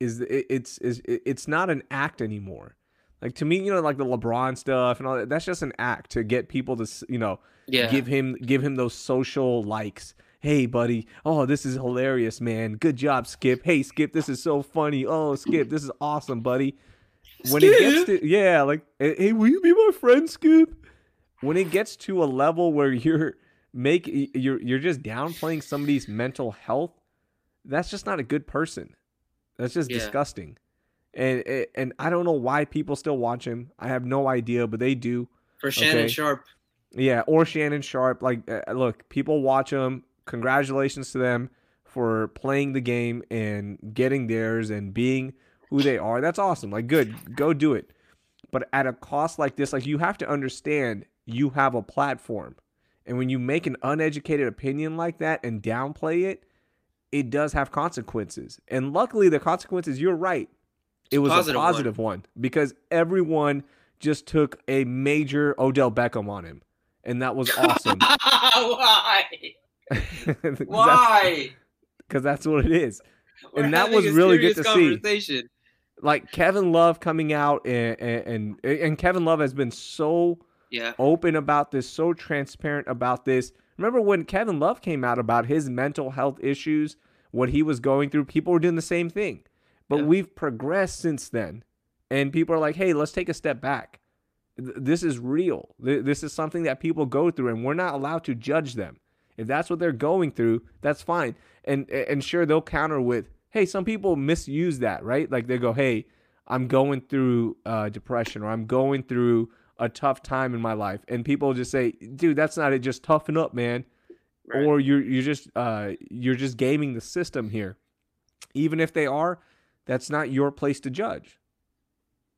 is it, it's is it's not an act anymore like to me you know like the lebron stuff and all that that's just an act to get people to you know yeah. give him give him those social likes. Hey buddy. Oh this is hilarious man. Good job skip. Hey skip this is so funny. Oh skip this is awesome buddy. When skip. it gets to yeah like eh, hey will you be my friend skip? When it gets to a level where you're make you're you're just downplaying somebody's mental health that's just not a good person. That's just yeah. disgusting and and i don't know why people still watch him i have no idea but they do for shannon okay? sharpe yeah or shannon Sharpe. like uh, look people watch him congratulations to them for playing the game and getting theirs and being who they are that's awesome like good go do it but at a cost like this like you have to understand you have a platform and when you make an uneducated opinion like that and downplay it, it does have consequences. And luckily, the consequences, you're right. It was positive a positive one. one because everyone just took a major Odell Beckham on him. And that was awesome. Why? Why? Because that's what it is. We're and that was really good to see. Like Kevin Love coming out and, and and Kevin Love has been so yeah. open about this, so transparent about this. Remember when Kevin Love came out about his mental health issues, what he was going through, people were doing the same thing. But yeah. we've progressed since then. And people are like, hey, let's take a step back. This is real. This is something that people go through, and we're not allowed to judge them. If that's what they're going through, that's fine. And and sure, they'll counter with, hey, some people misuse that, right? Like they go, hey, I'm going through uh, depression, or I'm going through a tough time in my life, and people just say, "Dude, that's not it. Just toughen up, man." Right. Or you're you're just uh, you're just gaming the system here. Even if they are, that's not your place to judge.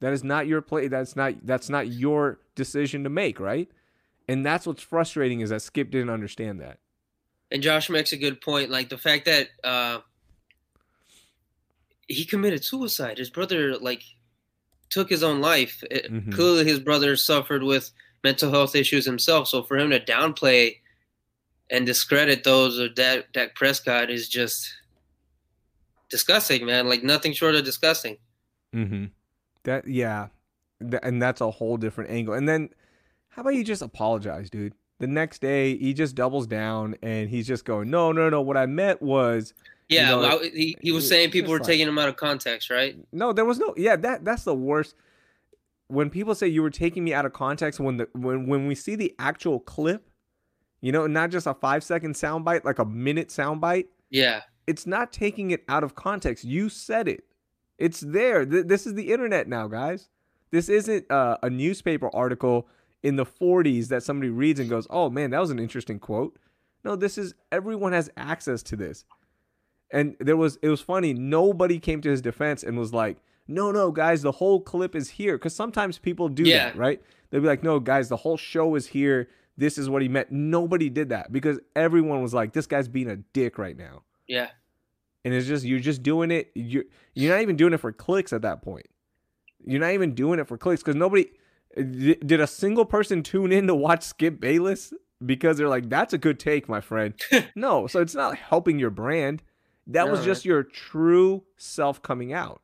That is not your play. That's not that's not your decision to make, right? And that's what's frustrating is that Skip didn't understand that. And Josh makes a good point, like the fact that uh, he committed suicide. His brother, like took his own life. It, mm-hmm. Clearly, his brother suffered with mental health issues himself. So for him to downplay and discredit those of Dak, Dak Prescott is just disgusting, man. Like nothing short of disgusting. Mm-hmm. That yeah, Th- and that's a whole different angle. And then, how about you just apologize, dude? The next day, he just doubles down and he's just going, "No, no, no. What I meant was." you Yeah, know, well, he, he was saying people were like- taking him out of context, right? No, there was no. Yeah, that that's the worst. When people say you were taking me out of context, when the when when we see the actual clip, you know, not just a five second soundbite, like a minute soundbite, Yeah, it's not taking it out of context. You said it. It's there. Th- this is the internet now, guys. This isn't uh, a newspaper article in the 40s that somebody reads and goes, "Oh man, that was an interesting quote." No, this is everyone has access to this. And there was it was funny, nobody came to his defense and was like, "No, no, guys, the whole clip is here." Cuz sometimes people do Yeah. that, right? They'll be like, "No, guys, the whole show is here. This is what he meant." Nobody did that because everyone was like, "This guy's being a dick right now." Yeah, and it's just you're just doing it you're you're not even doing it for clicks at that point. You're not even doing it for clicks because nobody did a single person tune in to watch skip bayless? Because they're like that's a good take my friend. No so it's not helping your brand. That was No. just your true self coming out.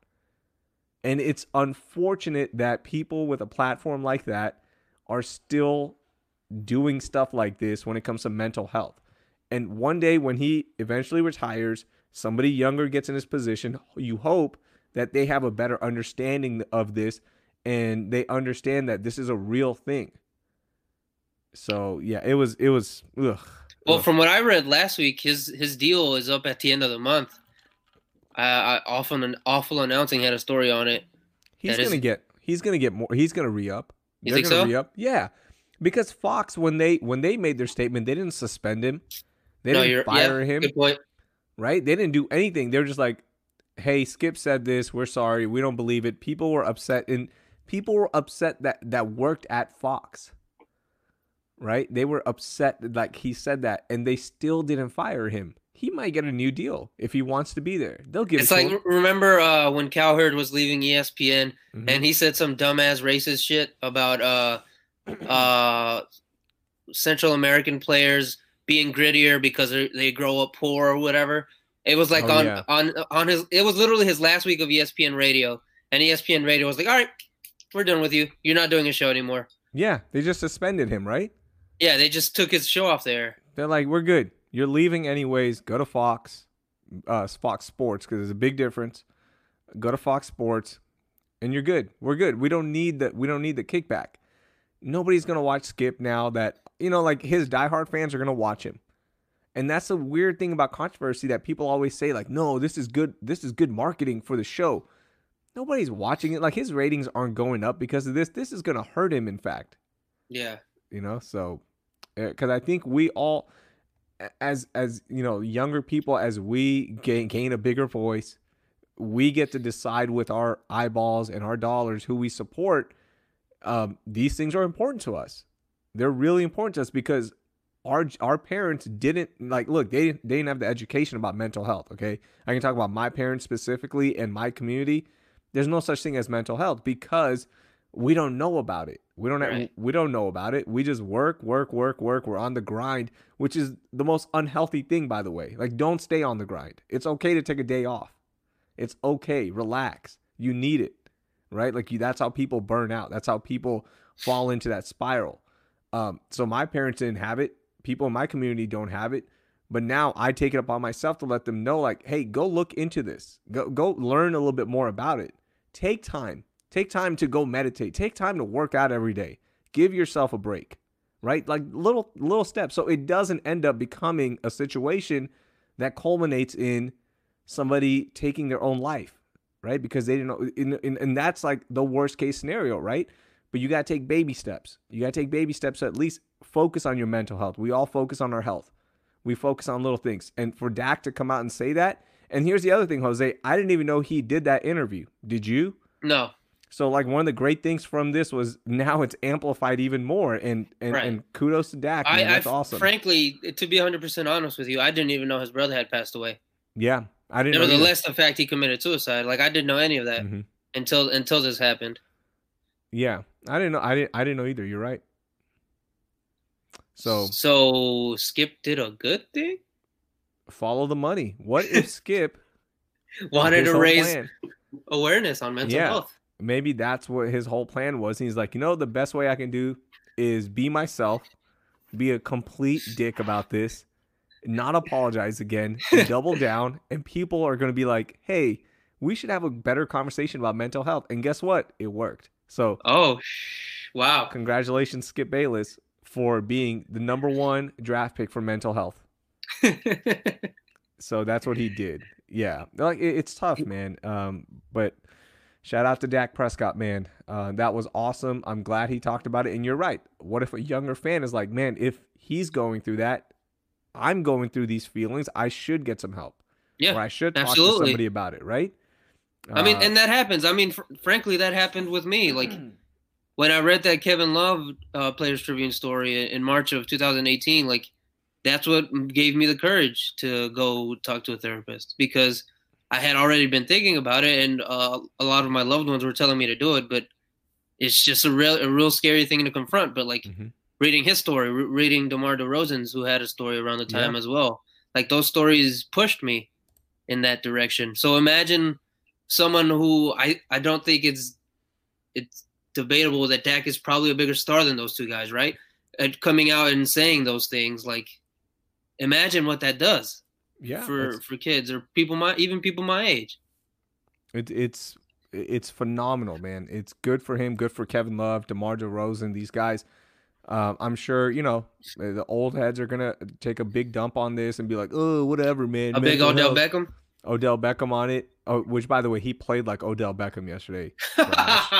And it's unfortunate that people with a platform like that are still doing stuff like this when it comes to mental health and one day when he eventually retires, somebody younger gets in his position. You hope that they have a better understanding of this and they understand that this is a real thing. So yeah, it was it was ugh. Well, from what I read last week, his his deal is up at the end of the month. Uh, I, awful an awful announcing had a story on it. he's gonna is- get he's gonna get more he's gonna re up. You They're gonna so? re up. Yeah. Because Fox when they when they made their statement, they didn't suspend him. They no, didn't fire yeah, him. Right? They didn't do anything. They were just like, "Hey, Skip said this. We're sorry. We don't believe it." People were upset, and people were upset that that worked at Fox. Right? They were upset that, like he said that, and they still didn't fire him. He might get a new deal if he wants to be there. They'll give It's it like him. remember uh, when Cowherd was leaving ESPN Mhm. and he said some dumbass racist shit about uh uh Central American players being grittier because they they grow up poor or whatever. It was like Oh, on yeah. on on his. It was literally his last week of ESPN Radio, and ESPN Radio was like, "All right, we're done with you. You're not doing a show anymore." yeah, they just suspended him, right? Yeah, they just took his show off there. They're like, "We're good. You're leaving anyways. Go to Fox, uh, Fox Sports, because there's a big difference. Go to Fox Sports, and you're good. We're good. We don't need the we don't need the kickback. Nobody's gonna watch Skip now. That you know, like his diehard fans are gonna watch him, and that's the weird thing about controversy that people always say, like, no, this is good. This is good marketing for the show. Nobody's watching it. Like his ratings aren't going up because of this. This is gonna hurt him. In fact Yeah, you know so because i think we all as as you know younger people as we gain, gain a bigger voice we get to decide with our eyeballs and our dollars who we support um, these things are important to us they're really important to us because our our parents didn't like look they didn't, they didn't have the education about mental health okay? I can talk about my parents specifically and my community. There's no such thing as mental health because we don't know about it. We don't Right. we don't know about it. We just work work work work. We're on the grind which is the most unhealthy thing by the way. Like don't stay on the grind. It's okay to take a day off. It's okay. Relax. You need it right? Like you that's how people burn out. That's how people fall into that spiral um, so my parents didn't have it. People in my community don't have it. But now I take it upon myself to let them know, like, hey, go look into this. Go go learn a little bit more about it. Take time. Take time to go meditate. Take time to work out every day. Give yourself a break. Right? Like little little steps. So it doesn't end up becoming a situation that culminates in somebody taking their own life. Right? Because they didn't know and, and, and that's like the worst case scenario, right? But you got to take baby steps. You got to take baby steps to at least focus on your mental health. We all focus on our health. We focus on little things. And for Dak to come out and say that, and here's the other thing, Jose, I didn't even know he did that interview. Did you? no, So like one of the great things from this was now it's amplified even more and and, Right. and kudos to Dak. I, Man, I that's awesome. frankly, to be 100 percent honest with you, I didn't even know his brother had passed away. yeah. I didn't. Nevertheless, the fact he committed suicide, like I didn't know any of that Mhm. until until this happened. Yeah. I didn't know I didn't I didn't know either. You're right. So so Skip did a good thing. follow the money. What if Skip wanted to raise plan. awareness on mental Yeah. health. maybe that's what his whole plan was. He's like, you know, the best way I can do is be myself, be a complete dick about this, not apologize again, double down, and people are going to be like, hey, we should have a better conversation about mental health. And guess what? It worked. So, Oh, wow. congratulations, Skip Bayless, for being the number one draft pick for mental health. So that's what he did. Yeah, like it, it's tough, man. Um, but shout out to Dak Prescott, man. Uh, that was awesome. I'm glad he talked about it. And you're right. What if a younger fan is like, man, if he's going through that, I'm going through these feelings. I should get some help, yeah. or I should talk to somebody about it, right? I mean, Uh, and that happens. I mean, fr- frankly, that happened with me. Like when I read that Kevin Love uh, Players Tribune story in March of 2018, like that's what gave me the courage to go talk to a therapist because I had already been thinking about it, and uh, a lot of my loved ones were telling me to do it, but it's just a real, a real scary thing to confront. But like Mhm. reading his story, re- reading DeMar DeRozan's, who had a story around the time Yeah. as well, like those stories pushed me in that direction. So imagine someone who I, I don't think it's it's debatable that Dak is probably a bigger star than those two guys, right? And coming out and saying those things, like imagine what that does yeah, for it's- for kids or people my even people my age. It, it's it's phenomenal, man. It's good for him, good for Kevin Love, DeMar DeRozan, these guys. Um, I'm sure you know the old heads are gonna take a big dump on this and be like, "Oh, whatever, man." A big mental Odell health." Beckham. Odell Beckham on it. Oh, which by the way, he played like Odell Beckham yesterday.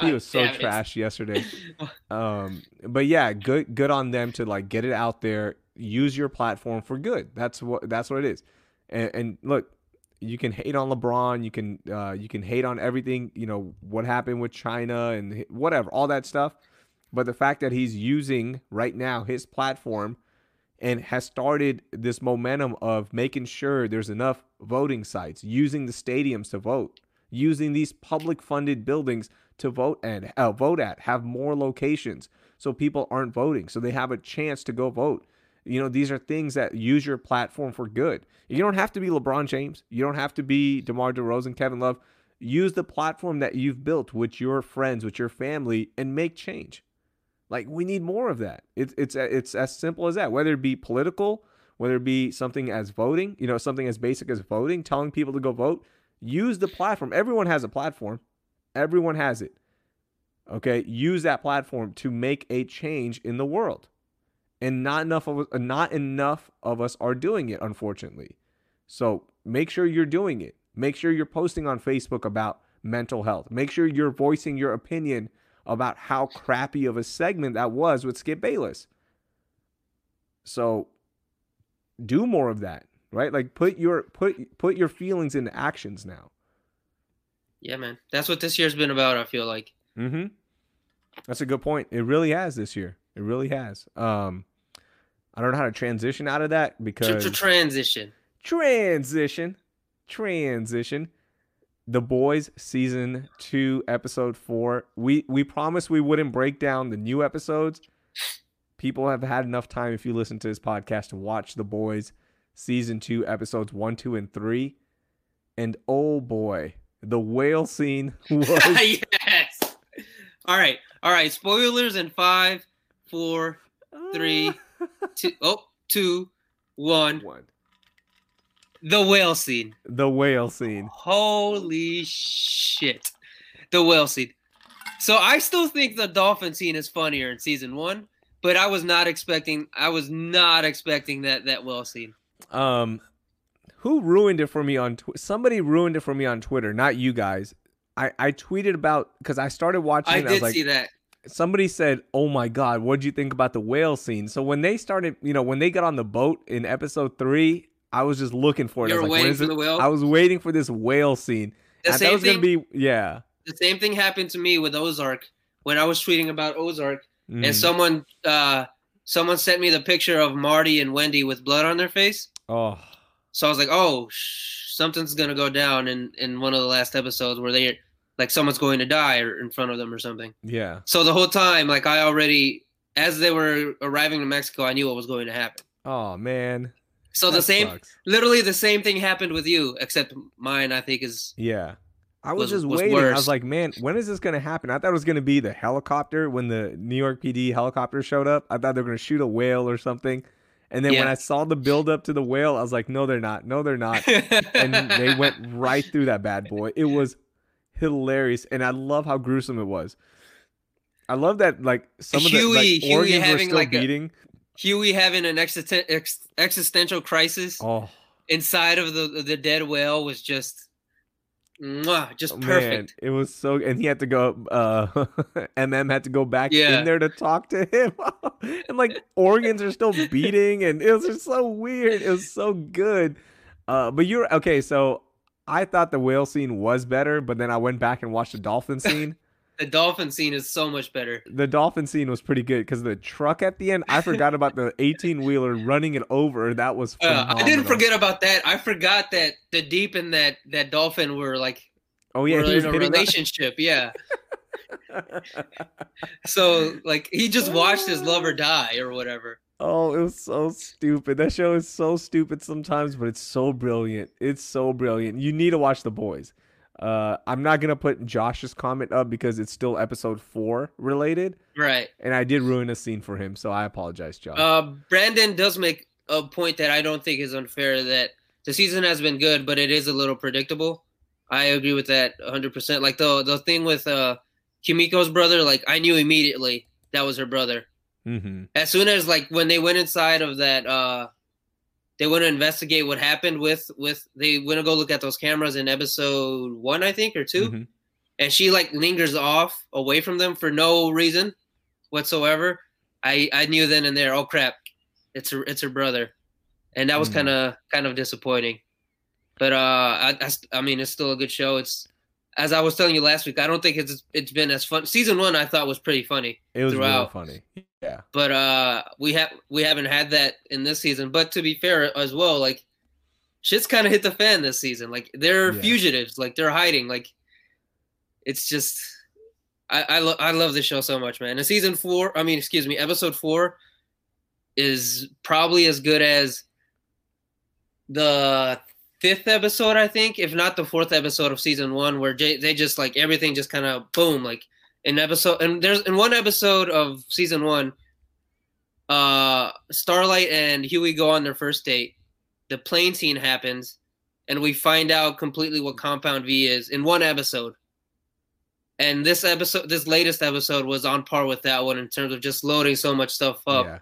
He was so Damn it. trash yesterday. Um, but yeah, good good on them to like get it out there, use your platform for good. That's what that's what it is. And, and look, you can hate on LeBron, you can uh, you can hate on everything, you know what happened with China and whatever, all that stuff. But the fact that he's using right now his platform and has started this momentum of making sure there's enough voting sites, using the stadiums to vote, using these public funded buildings to vote and uh, vote at, have more locations so people aren't voting, so they have a chance to go vote. You know, these are things that use your platform for good. You don't have to be LeBron James. You don't have to be DeMar DeRozan, Kevin Love. Use the platform that you've built with your friends, with your family, and make change. Like we need more of that. It's it's uh, it's as simple as that. Whether it be political, whether it be something as voting, you know, something as basic as voting, telling people to go vote. Use the platform. Everyone has a platform. Everyone has it. Okay, use that platform to make a change in the world, and not enough of uh, not enough of us are doing it, unfortunately. So make sure you're doing it. Make sure you're posting on Facebook about mental health. Make sure you're voicing your opinion about how crappy of a segment that was with Skip Bayless. So do more of that, right? Like put your put put your feelings into actions now. Yeah, man. That's what this year's been about, I feel like. Mm-hmm. That's a good point. It really has this year. It really has. Um, I don't know how to transition out of that because tr- transition. transition, transition. The Boys season two, episode four. We we promised we wouldn't break down the new episodes. People have had enough time if you listen to this podcast to watch The Boys season two, episodes one, two, and three. And oh boy, the whale scene was yes. All right. All right. Spoilers in five, four, Three. two, oh, two, one. one. The whale scene. The whale scene. Holy shit. The whale scene. So I still think the dolphin scene is funnier in season one, but I was not expecting I was not expecting that that whale scene. Um, who ruined it for me on tw- somebody ruined it for me on Twitter, not you guys. I I tweeted about because I started watching. I it, and I was did like, see that. somebody said, "Oh my god, what would you think about the whale scene?" So when they started, you know, when they got on the boat in episode three, I was just looking for it. You I was like, waiting for it? the whale? I was waiting for this whale scene. The I thought it same was gonna thing be yeah. the same thing happened to me with Ozark when I was tweeting about Ozark Mm. and someone uh someone sent me the picture of Marty and Wendy with blood on their face. oh So I was like, "Oh, sh- something's gonna go down in in one of the last episodes where they like someone's going to die or in front of them or something." yeah. So the whole time, like I already, as they were arriving to Mexico, I knew what was going to happen. Oh man. So the same, sucks. literally the same thing happened with you, except mine. I think is Yeah. I was, was- just was waiting. I was like, man, when is this going to happen? I thought it was going to be the helicopter when the New York PD helicopter showed up. I thought they were going to shoot a whale or something. And then when I saw the build up to the whale, I was like, no, they're not. No, they're not. and they went right through that bad boy. It was hilarious, and I love how gruesome it was. I love that like some of the Hughie- like, Hughie organs were still like, a- beating. Hughie having an existen- ex- existential crisis oh inside of the the dead whale was just, mwah, just man, perfect. it was so. And he had to go. Uh, MM had to go back Yeah. in there to talk to him, and like organs are still beating, and it was just so weird. It was so good. Uh, but you're okay. So I thought the whale scene was better, but then I went back and watched the dolphin scene. The dolphin scene is so much better. the dolphin scene was pretty good because the truck at the end. I forgot about the 18 wheeler running it over. That was Uh. I didn't forget about that. I forgot that the deep and that that dolphin were like Oh yeah, he was in a relationship. Yeah. So like he just watched his lover die or whatever. oh, it was so stupid. That show is so stupid sometimes, but it's so brilliant. It's so brilliant. You need to watch The Boys. Uh, I'm not gonna put Josh's comment up because it's still episode four related, Right. and I did ruin a scene for him, so I apologize, Josh. Uh, Brandon does make a point that I don't think is unfair. That the season has been good, but it is a little predictable. I agree with that 100. percent Like the the thing with uh Kimiko's brother, like I knew immediately that was her brother. mm-hmm. As soon as like when they went inside of that, uh they want to investigate what happened with with they want to go look at those cameras in episode one, I think, or 2 Mhm. and she like lingers off away from them for no reason whatsoever. I I knew then and there, oh crap, it's her it's her brother, and that was Mm. kind of kind of disappointing. But uh, I, I I mean, it's still a good show. It's as I was telling you last week. I don't think it's it's been as fun. Season one I thought was pretty funny, It was throughout. funny. Yeah. but uh, we have we haven't had that in this season. But to be fair as well, like shit's kind of hit the fan this season. Like they're Yeah. fugitives, like they're hiding. Like it's just I I, lo- I love this show so much, man. And season four, I mean, excuse me, episode four is probably as good as the fifth episode, I think, if not the fourth episode of season one, where J- they just like everything just kind of boom, like in episode. And there's in one episode of season one, uh, Starlight and Hughie go on their first date. The plane scene happens, and we find out completely what Compound V is in one episode. And this episode, this latest episode, was on par with that one in terms of just loading so much stuff up. yeah.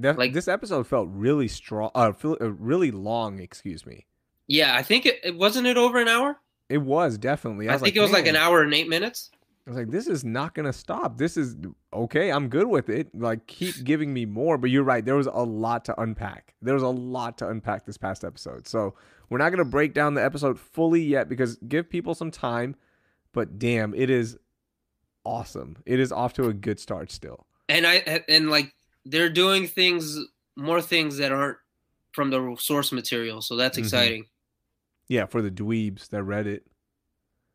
Def- like- this episode felt really strong. Uh, uh, really long. Excuse me. Yeah, I think it, it wasn't it over an hour. It was definitely. I, I, was think like, it was like an hour and eight minutes. I was like, this is not gonna stop. This is okay. I'm good with it. Like, keep giving me more. But you're right. There was a lot to unpack. There was a lot to unpack this past episode. So we're not gonna break down the episode fully yet because give people some time. But damn, it is awesome. It is off to a good start still. And I and like they're doing things, more things that aren't from the source material. So that's Mhm. exciting. Yeah, for the dweebs that read it.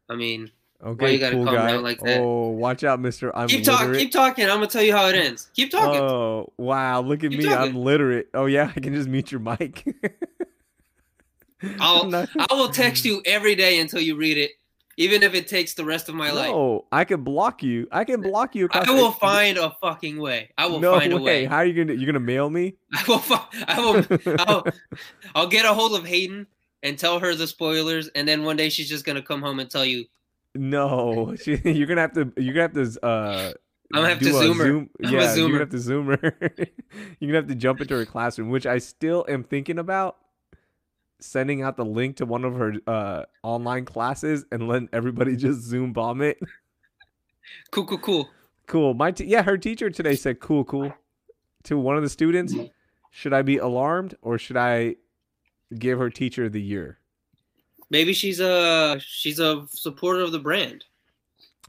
I mean, Okay, you gotta cool guy. like that? Oh, watch out, Mister. I'm keep talking, keep talking. I'm gonna tell you how it oh, ends. Keep talking. Oh wow! Look at Keep me. talking. I'm literate. Oh yeah, I can just mute your mic. I'll not- I will text you every day until you read it, even if it takes the rest of my life. No, I can block you. I can block you. I will find a fucking way. I will no find a way. How are you gonna? You're gonna mail me? I will. fi- I will. I'll, I'll get a hold of Hayden and tell her the spoilers, and then one day she's just gonna come home and tell you. no, she, you're gonna have to. You're gonna have to. Uh, I'm gonna have to Zoom her. Zoom- I'm Yeah, you're gonna have to zoom her. you're gonna have to jump into her classroom, which I still am thinking about sending out the link to one of her uh, online classes and letting everybody just Zoom bomb it. Cool, cool, cool. Cool. My t- yeah, her teacher today said cool, cool to one of the students. Should I be alarmed or should I give her teacher of the year? Maybe she's a she's a supporter of the brand.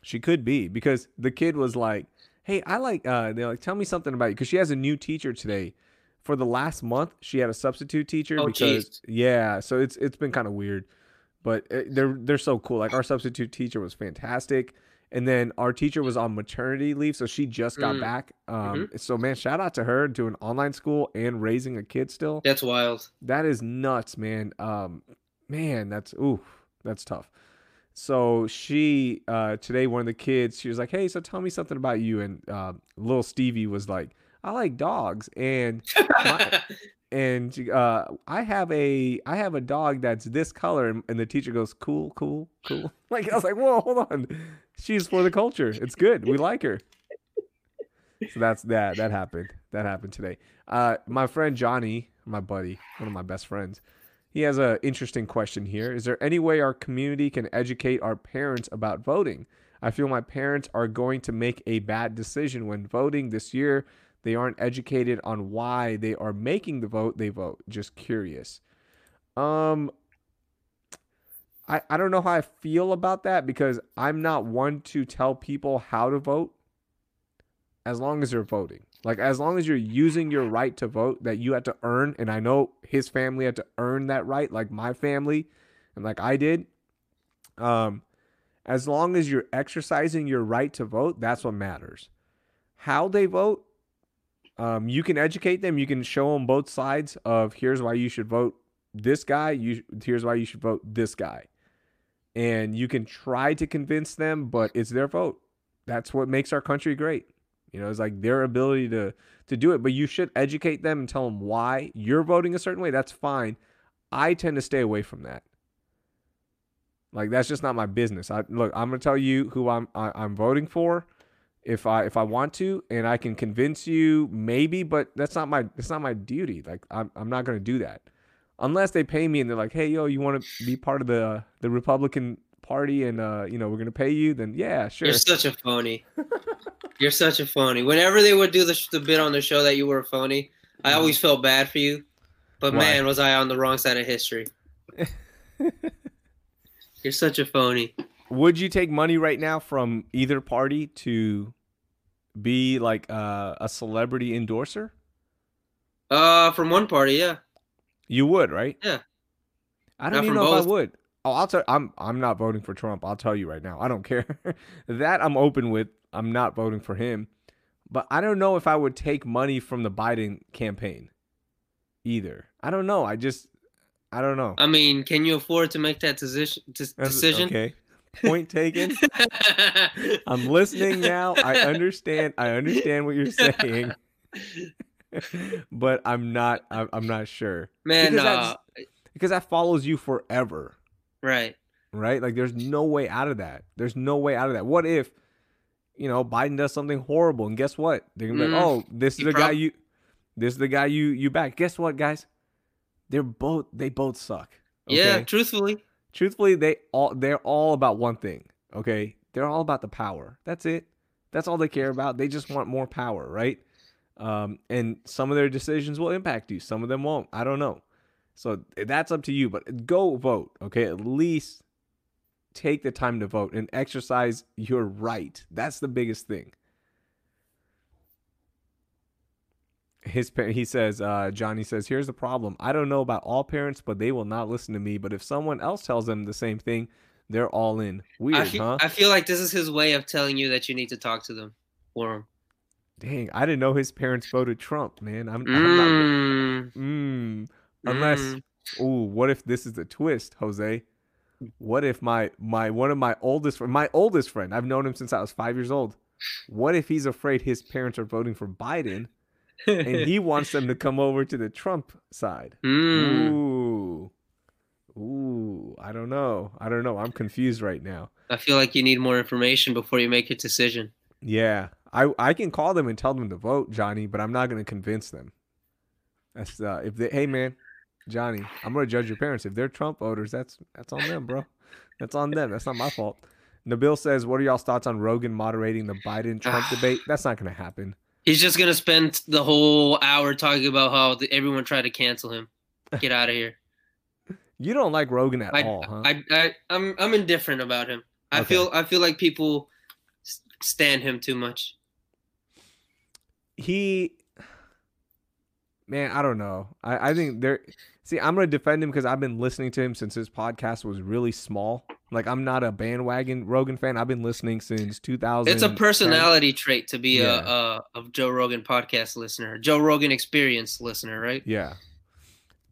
She could be because the kid was like, "Hey, I like." Uh, they're like, "Tell me something about you," because she has a new teacher today. For the last month, she had a substitute teacher Oh, because jeez. yeah, so it's it's been kind of weird, but uh, they're they're so cool. Like our substitute teacher was fantastic, And then our teacher was on maternity leave, so she just got Mm. back. Um, So man, shout out to her doing online school and raising a kid still. That's wild. That is nuts, man. Um, man, that's ooh, that's tough. So she uh today one of the kids, she was like, "Hey, so tell me something about you." And uh, little Stevie was like, "I like dogs," and and uh, I have a I have a dog that's this color, and, and the teacher goes, "Cool, cool, cool." Like I was like, "Whoa, hold on, she's for the culture. It's good. We like her." So that's that. That happened. That happened today. Uh, my friend Johnny, my buddy, one of my best friends, he has a interesting question here. Is there any way our community can educate our parents about voting? I feel my parents are going to make a bad decision when voting this year. They aren't educated on why they are making the vote they vote. Just curious. Um I, I don't know how I feel about that because I'm not one to tell people how to vote as long as they're voting. Like as long as you're using your right to vote that you had to earn, and I know his family had to earn that right, like my family, and like I did. Um, as long as you're exercising your right to vote, that's what matters. How they vote, um, you can educate them. You can show them both sides of here's why you should vote this guy. You here's why you should vote this guy, and you can try to convince them, but it's their vote. That's what makes our country great. You know, it's like their ability to to do it, but you should educate them and tell them why you're voting a certain way. That's fine. I tend to stay away from that. Like that's just not my business. I look, I'm gonna tell you who I'm I, I'm voting for, if I if I want to, and I can convince you maybe, but that's not my that's not my duty. Like I'm I'm not gonna do that, unless they pay me and they're like, hey yo, you want to be part of the the Republican Party and uh you know we're gonna pay you, then yeah, sure. You're such a phony. You're such a phony. Whenever they would do the, sh- the bit on the show that you were a phony, I Mhm. always felt bad for you. But Why? man, was I on the wrong side of history. You're such a phony. Would you take money right now from either party to be like uh, a celebrity endorser? Uh, from one party, yeah. You would, right? Yeah. I don't Not even know if I would. Oh, I'll tell. I'm I'm not voting for Trump. I'll tell you right now. I don't care. that I'm open with. I'm not voting for him. But I don't know if I would take money from the Biden campaign either. I don't know. I just I don't know. I mean, can you afford to make that decision? Decision. Okay. Point taken. I'm listening now. I understand. I understand what you're saying, but I'm not. I'm, not sure Man, Because uh, that's- because that follows you forever, right. right? Like, there's no way out of that. There's no way out of that. What if, you know, Biden does something horrible, and guess what? They're gonna be like, Mm, "Oh, this is he the guy you, this is the guy you you back." Guess what, guys? They're both. They both suck. Yeah, truthfully. truthfully they all they're all about one thing okay they're all about the power that's it that's all they care about they just want more power right um and some of their decisions will impact you some of them won't i don't know. So that's up to you but go vote okay? At least take the time to vote and exercise your right. That's the biggest thing. His he says uh johnny says here's the problem. I don't know about all parents but they will not listen to me but if someone else tells them the same thing they're all in. Weird I feel, huh? I feel like this is his way of telling you that you need to talk to them for him. Dang i didn't know his parents voted trump man i'm, I'm not Mm, mm, unless mm. ooh what if this is a twist jose what if my my one of my oldest my oldest friend i've known him since i was five years old what if he's afraid his parents are voting for biden and he wants them to come over to the trump side Mm. Ooh. Ooh, I don't know. I don't know. I'm confused right now. I feel like you need more information before you make your decision. Yeah. I I can call them and tell them to vote, Johnny, but I'm not going to convince them. That's uh if they hey man, Johnny, I'm going to judge your parents. If they're Trump voters, that's that's on them, bro. That's on them. That's not my fault. Nabil says, "What are y'all's thoughts on Rogan moderating the Biden Trump debate?" That's not going to happen. He's just gonna spend the whole hour talking about how the, everyone tried to cancel him. Get out of here. You don't like Rogan at I, all, huh? I, I, I'm, I'm indifferent about him. I Okay. feel, I feel like people stand him too much. He man, I don't know. I, I think there. See, I'm gonna defend him because I've been listening to him since his podcast was really small. Like, I'm not a bandwagon Rogan fan. I've been listening since 2000. It's a personality trait to be Yeah. a, a a Joe Rogan podcast listener, Joe Rogan experience listener, right? Yeah,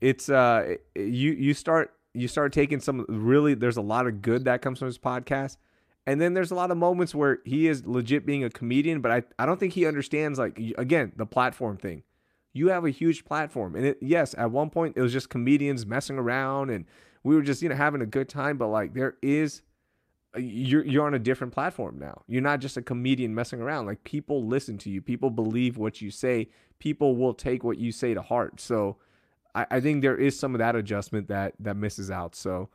it's uh, you you start you start taking some really. There's a lot of good that comes from his podcast, and then there's a lot of moments where he is legit being a comedian. But I I don't think he understands like again the platform thing. You have a huge platform, and it yes, at one point it was just comedians messing around, and we were just you know having a good time. But like there is. uh, You're you're on a different platform now. You're not just a comedian messing around. Like people listen to you. People believe what you say. People will take what you say to heart. So, I, I think there is some of that adjustment that that misses out. So,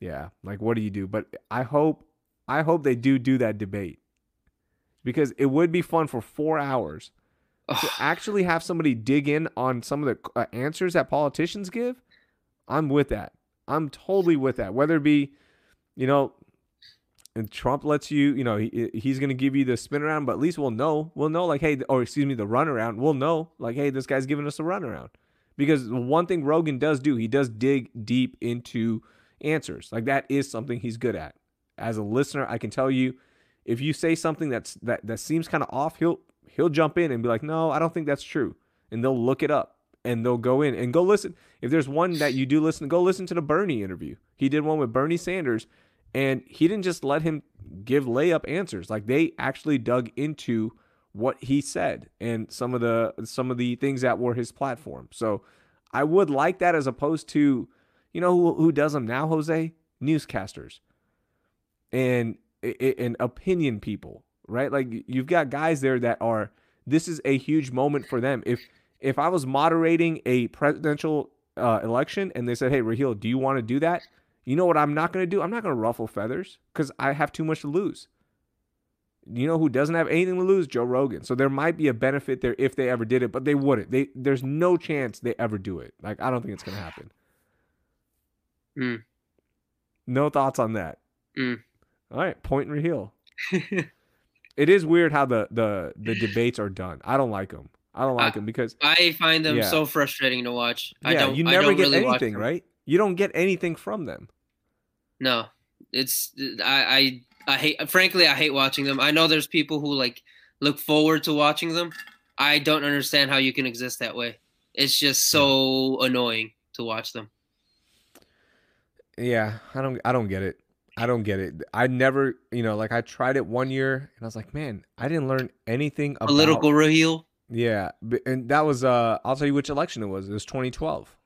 yeah, like what do you do? But I hope I hope they do do that debate because it would be fun for four hours to actually have somebody dig in on some of the uh, answers that politicians give. I'm with that. I'm totally with that. Whether it be, you know, and Trump lets you, you know, he, he's going to give you the spin around, but at least we'll know. We'll know, like, hey, or excuse me, the run around. We'll know, like, hey, this guy's giving us a run around. Because one thing Rogan does do, he does dig deep into answers. Like, that is something he's good at. As a listener, I can tell you, if you say something that's that that seems kind of off, he'll he'll jump in and be like, "No, I don't think that's true," and they'll look it up and they'll go in and go listen. If there's one that you do listen, go listen to the Bernie interview. He did one with Bernie Sanders, and he didn't just let him give layup answers. Like they actually dug into what he said and some of the some of the things that were his platform. So I would like that as opposed to, you know, who, who does them now, Jose? Newscasters and and opinion people, right? Like you've got guys there that are this is a huge moment for them. If if I was moderating a presidential uh, election and they said, "Hey, Raheel, do you want to do that?" You know what I'm not going to do? I'm not going to ruffle feathers because I have too much to lose. You know who doesn't have anything to lose? Joe Rogan. So there might be a benefit there if they ever did it, but they wouldn't. They there's no chance they ever do it. Like I don't think it's going to happen. Hmm. No thoughts on that. Mm. All right, point and Raheel. It is weird how the the the debates are done. I don't like them. I don't like Uh, them because I find them Yeah. so frustrating to watch. I yeah, don't. you I never don't get really anything, right? You don't get anything from them. No, it's I I I hate. Frankly, I hate watching them. I know there's people who like look forward to watching them. I don't understand how you can exist that way. It's just so annoying to watch them. Yeah, I don't I don't get it. I don't get it. I never, you know, like I tried it one year and I was like, man, I didn't learn anything about Political Raheel. Yeah, and that was uh I'll tell you which election it was. It was 2012.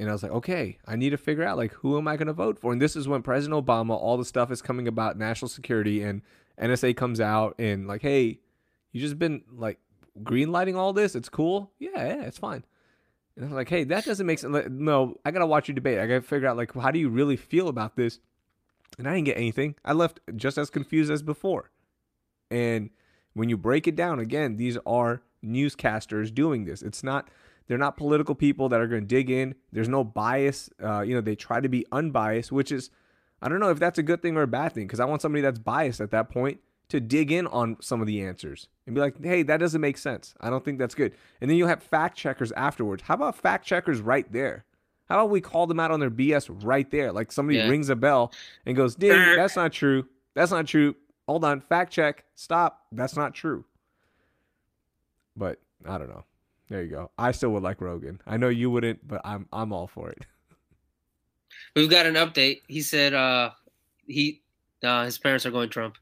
And I was like, okay, I need to figure out like who am I going to vote for? And this is when President Obama, all the stuff is coming about national security and NSA comes out and like, hey, you just been like green lighting all this. It's cool. Yeah, yeah, it's fine. And I'm like, hey, that doesn't make sense. No, I gotta watch you debate. I gotta figure out like how do you really feel about this? And I didn't get anything. I left just as confused as before. And when you break it down again, these are newscasters doing this. It's not they're not political people that are going to dig in. There's no bias. Uh, you know, they try to be unbiased, which is I don't know if that's a good thing or a bad thing because I want somebody that's biased at that point to dig in on some of the answers and be like, "Hey, that doesn't make sense. I don't think that's good." And then you'll have fact checkers afterwards. How about fact checkers right there? How about we call them out on their BS right there? Like somebody Yeah. rings a bell and goes, "Ding, that's not true. That's not true. Hold on, fact check. Stop. That's not true." But I don't know. There you go. I still would like Rogan. I know you wouldn't, but I'm I'm all for it. We've got an update. He said uh he uh his parents are going Trump.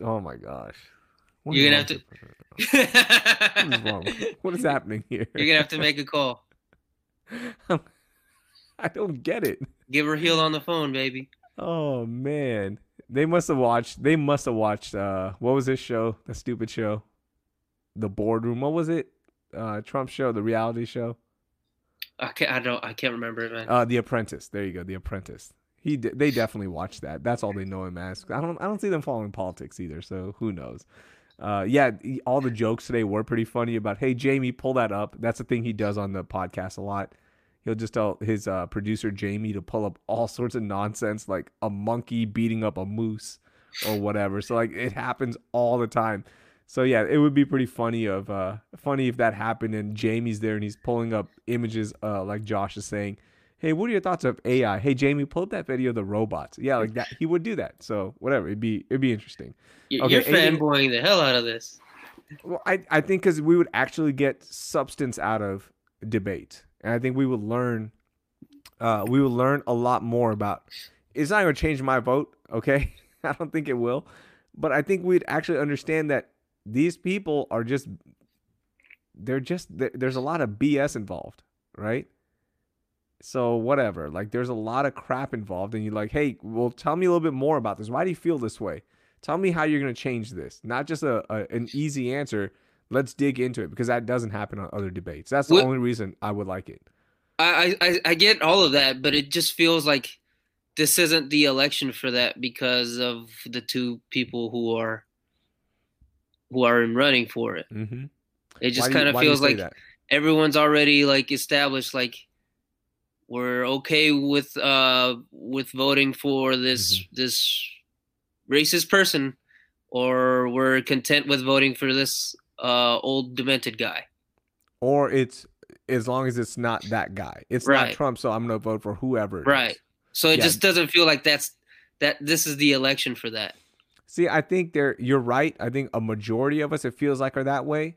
Oh my gosh. What You're gonna have to What is wrong? What is happening here? You're gonna have to make a call. I don't get it. Give her heel on the phone, baby. Oh man. They must have watched they must have watched uh what was this show? The stupid show. The boardroom. What was it? Uh Trump show, the reality show. I can't. I don't. I can't remember it, man. Uh The Apprentice. There you go, The Apprentice. He d- they definitely watched that. That's all they know him as. I don't I don't see them following politics either, so who knows. Uh yeah, all the jokes today were pretty funny about, "Hey Jamie, pull that up." That's the thing he does on the podcast a lot. He'll just tell his uh, producer Jamie to pull up all sorts of nonsense like a monkey beating up a moose or whatever. So like it happens all the time. So yeah, it would be pretty funny of uh funny if that happened and Jamie's there and he's pulling up images uh like Josh is saying, Hey, what are your thoughts of AI? Hey Jamie, pull up that video of the robots. Yeah, like that he would do that. So whatever, it'd be it'd be interesting. You're, Okay, you're fanboying the hell out of this. Well, I, I think because we would actually get substance out of debate, and I think we would learn, uh, we would learn a lot more about. It's not going to change my vote, okay? I don't think it will, but I think we'd actually understand that these people are just, they're just there- there's a lot of BS involved, right? So whatever, like there's a lot of crap involved, and you're like, hey, well, tell me a little bit more about this. Why do you feel this way? Tell me how you're going to change this. Not just a, a an easy answer. Let's dig into it because that doesn't happen on other debates. That's the only reason I would like it. I, I I get all of that, but it just feels like this isn't the election for that because of the two people who are who are in running for it. Mm-hmm. It just kind of feels like that. everyone's already like established like we're okay with uh with voting for this Mm-hmm. this racist person or we're content with voting for this uh old demented guy. or it's as long as it's not that guy. It's not Trump, so I'm going to vote for whoever. Right. is. So it Yeah. just doesn't feel like that's that this is the election for that. See, I think there you're right. I think a majority of us it feels like are that way.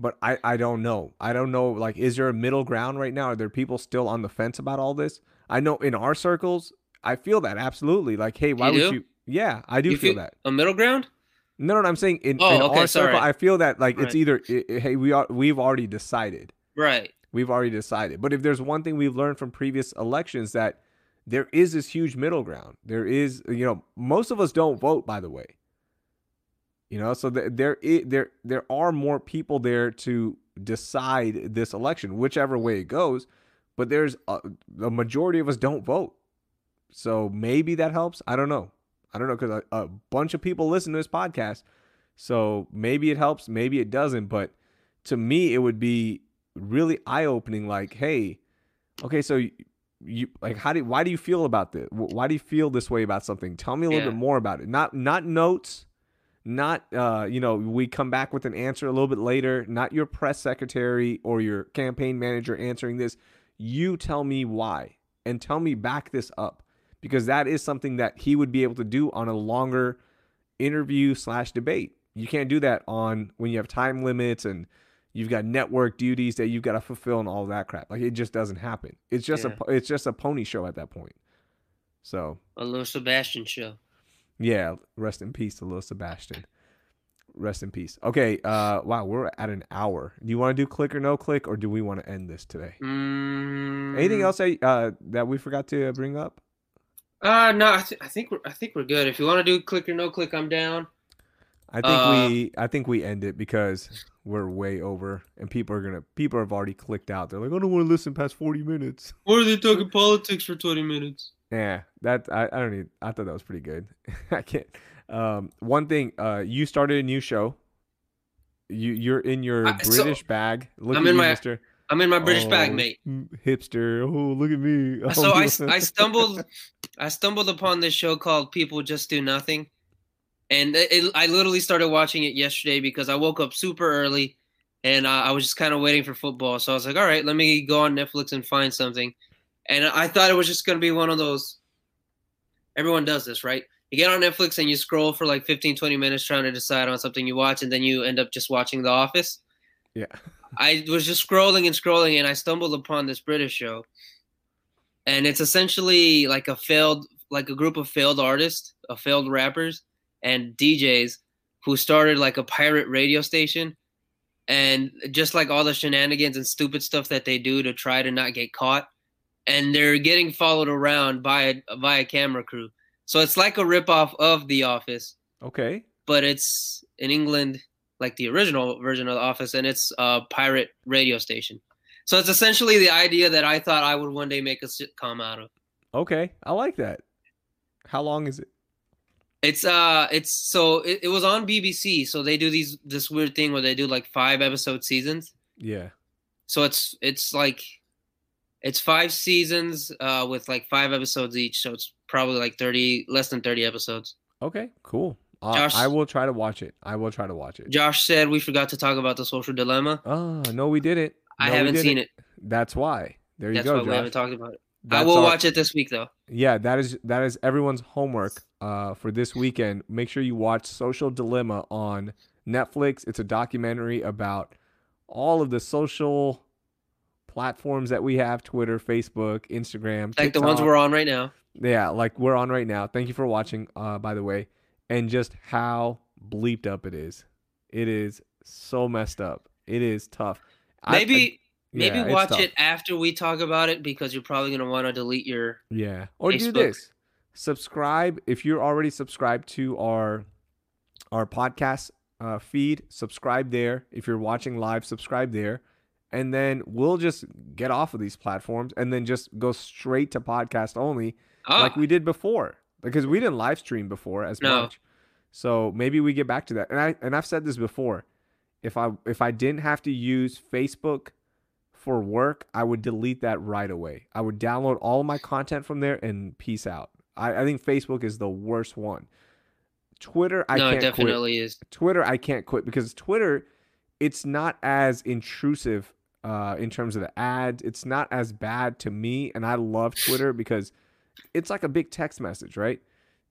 But I, I don't know. I don't know like is there a middle ground right now? Are there people still on the fence about all this? I know in our circles, I feel that absolutely. Like, hey, why You would do? you Yeah, I do You feel feel- that. A middle ground? No, no, no, I'm saying in, Oh, in okay, our circle. I feel that like it's either i- i- hey, we are we've already decided. Right. We've already decided. But if there's one thing we've learned from previous elections that there is this huge middle ground. There is, you know, most of us don't vote by the way. You know, so th- there i- there there are more people there to decide this election whichever way it goes, but there's a, the majority of us don't vote. So maybe that helps. I don't know. I don't know cuz a, a bunch of people listen to this podcast. So maybe it helps, maybe it doesn't, but to me it would be really eye-opening like hey okay so you, you like how do why do you feel about this why do you feel this way about something tell me a little Yeah. bit more about it not not notes not uh you know we come back with an answer a little bit later not your press secretary or your campaign manager answering this you tell me why and tell me back this up because that is something that he would be able to do on a longer interview slash debate you can't do that on when you have time limits and you've got network duties that you've got to fulfill and all that crap. Like it just doesn't happen. It's just Yeah. a it's just a pony show at that point. So A little Sebastian show. Yeah, rest in peace to little Sebastian. Rest in peace. Okay, uh wow, we're at an hour. Do you want to do click or no click or do we want to end this today? Mm, Anything else that, uh that we forgot to bring up? Uh no, I, th- I think we're I think we're good. If you want to do click or no click, I'm down. I think Uh, we I think we end it because we're way over and people are to people have already clicked out. They're like, "I don't want to listen past 40 minutes." Or are they talking politics for 20 minutes? Yeah, that I, I don't need. I thought that was pretty good. I can't. Um, one thing. Uh, you started a new show. You you're in your I- so, British bag. Look I'm at in you, my- Mister. I'm in my British bag, Oh, mate. mm, Hipster. Oh, look at me. Oh, So I, s- I stumbled I stumbled upon this show called People Just Do Nothing, and it, it- I literally started watching it yesterday because I woke up super early, and uh, I was just kind of waiting for football. So I was like, all right, let me go on Netflix and find something, and I thought it was just gonna be one of those. Everyone does this, right? You get on Netflix and you scroll for like 15, 20 minutes trying to decide on something you watch, and then you end up just watching The Office. Yeah. I was just scrolling and scrolling, and I stumbled upon this British show, and it's essentially like a failed, like a group of failed artists, a failed rappers, and DJs who started like a pirate radio station, and just like all the shenanigans and stupid stuff that they do to try to not get caught, and they're getting followed around by a by a camera crew. So it's like a ripoff of The Office, Okay. but it's in England, like the original version of The Office, and it's a pirate radio station. So it's essentially the idea that I thought I would one day make a sitcom out of. Okay. I like that. How long is it? It's uh, it's so it, it was on BBC. So they do these this weird thing where they do like five episode seasons. Yeah. So it's it's like it's five seasons uh with like five episodes each. So it's probably like thirty less than thirty episodes. Okay. Cool. Uh, Josh- I will try to watch it. I will try to watch it. Josh said we forgot to talk about the social dilemma. Oh no, we didn't. I No, we haven't seen didn't. it. That's why. There you go. That's why we haven't talked about it. I will our- watch it this week though. Yeah, that is that is everyone's homework uh, for this weekend. Make sure you watch Social Dilemma on Netflix. It's a documentary about all of the social platforms that we have: Twitter, Facebook, Instagram, Like the ones we're on right now. Yeah, like we're on right now. Thank you for watching, uh, by the way, and just how bleeped up it is. It is so messed up. It is tough. I- I- Maybe maybe yeah, watch it after we talk about it because you're probably gonna want to delete your. Yeah. Or do this. Subscribe if you're already subscribed to our our podcast uh, feed. Subscribe there. If you're watching live, subscribe there, and then we'll just get off of these platforms and then just go straight to podcast only, Ah, like we did before, because we didn't live stream before as No. much. So maybe we get back to that. And I and I've said this before. If I if I didn't have to use Facebook for work, I would delete that right away. I would download all my content from there and peace out. I, I think Facebook is the worst one. Twitter, I no, can't quit. definitely is. Twitter, I can't quit because Twitter, it's not as intrusive uh, in terms of the ads. It's not as bad to me, and I love Twitter because it's like a big text message, right?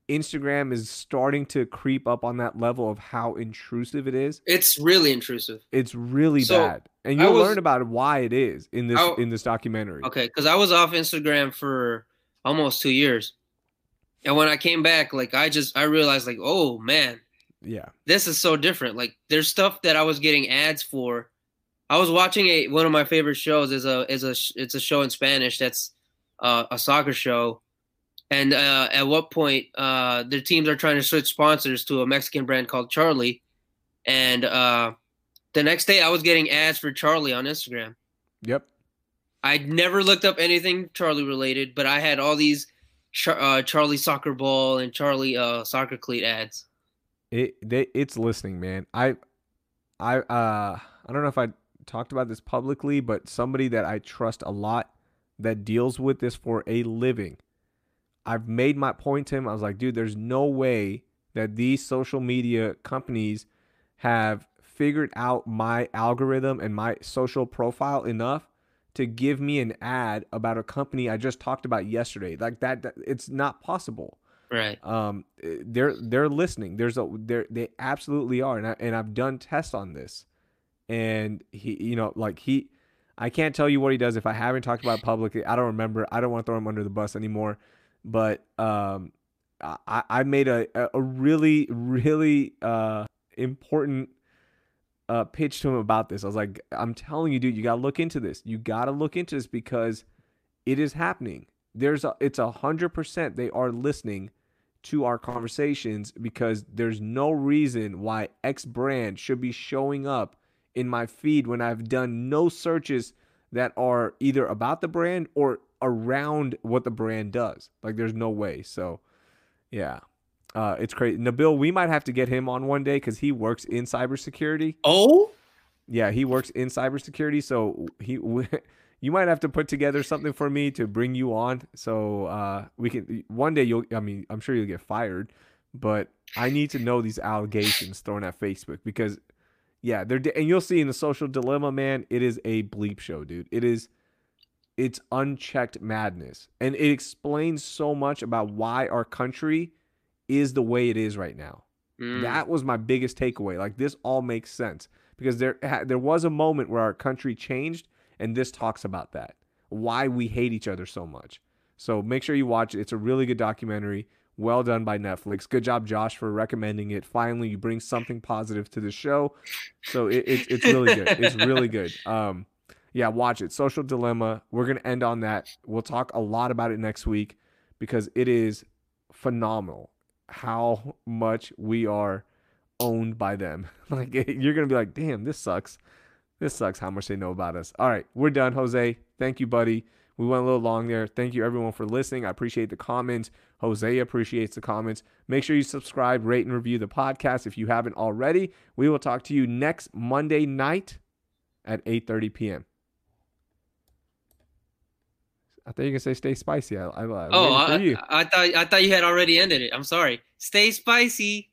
Instagram is starting to creep up on that level of how intrusive it is. It's really intrusive. It's really So, bad, and you'll was- learn about why it is in this I- in this documentary. Okay, because I was off Instagram for almost two years, and when I came back, like I just I realized like, oh man, Yeah, this is so different. Like there's stuff that I was getting ads for. I was watching a one of my favorite shows is a is a it's a show in Spanish that's uh, a soccer show, and uh, at what point uh, their teams are trying to switch sponsors to a Mexican brand called Charly, and uh, the next day I was getting ads for Charly on Instagram. yep. I'd never looked up anything Charly related, but I had all these Char- uh, Charly soccer ball and Charly uh, soccer cleat ads. It they, it's listening, man. I I uh I don't know if I talked about this publicly, but somebody that I trust a lot that deals with this for a living. I've made my point to him. I was like, dude, there's no way that these social media companies have figured out my algorithm and my social profile enough to give me an ad about a company I just talked about yesterday. Like that, that it's not possible Right. um eh, they're they're listening there's a they they absolutely are and, I, and i've done tests on this and he you know like he i can't tell you what he does. If i haven't talked about it publicly i don't remember. I don't want to throw him under the bus anymore. But um i i made a a- really really uh important uh pitch to him about this. I was like i'm telling you dude you gotta look into this. You gotta look into this because it is happening. There's a it's a hundred percent they are listening to our conversations because there's no reason why X brand should be showing up in my feed when I've done no searches that are either about the brand or around what the brand does. Like there's no way. So yeah. Uh, it's crazy. Nabil, we might have to get him on one day because he works in cybersecurity. Oh, Yeah, he works in cybersecurity, so he you might have to put together something for me to bring you on so uh we can one day you'll I mean, I'm sure you'll get fired, but I need to know these allegations thrown at Facebook because yeah, they're and you'll see in the social dilemma, man, it is a bleep show, dude. It is it's unchecked madness. And it explains so much about why our country is the way it is right now. Mm. That was my biggest takeaway. Like this all makes sense because there there was a moment where our country changed, and this talks about that. Why we hate each other so much. So make sure you watch it. It's a really good documentary. Well done by Netflix. Good job, Josh, for recommending it. Finally, you bring something positive to the show. So it, it's it's really good. It's really good. Um, yeah, watch it. Social Dilemma. We're gonna end on that. We'll talk a lot about it next week because it is phenomenal how much we are owned by them. Like you're gonna be like, damn, this sucks. This sucks how much they know about us. All right, we're done, Jose. Thank you, buddy. We went a little long there. Thank you everyone for listening. I appreciate the comments. Jose appreciates the comments. Make sure you subscribe, rate, and review the podcast if you haven't already. We will talk to you next Monday night at 8:30 p.m. I thought you can say stay spicy. I, I, I'm oh, I. I thought I thought you had already ended it. I'm sorry. Stay spicy.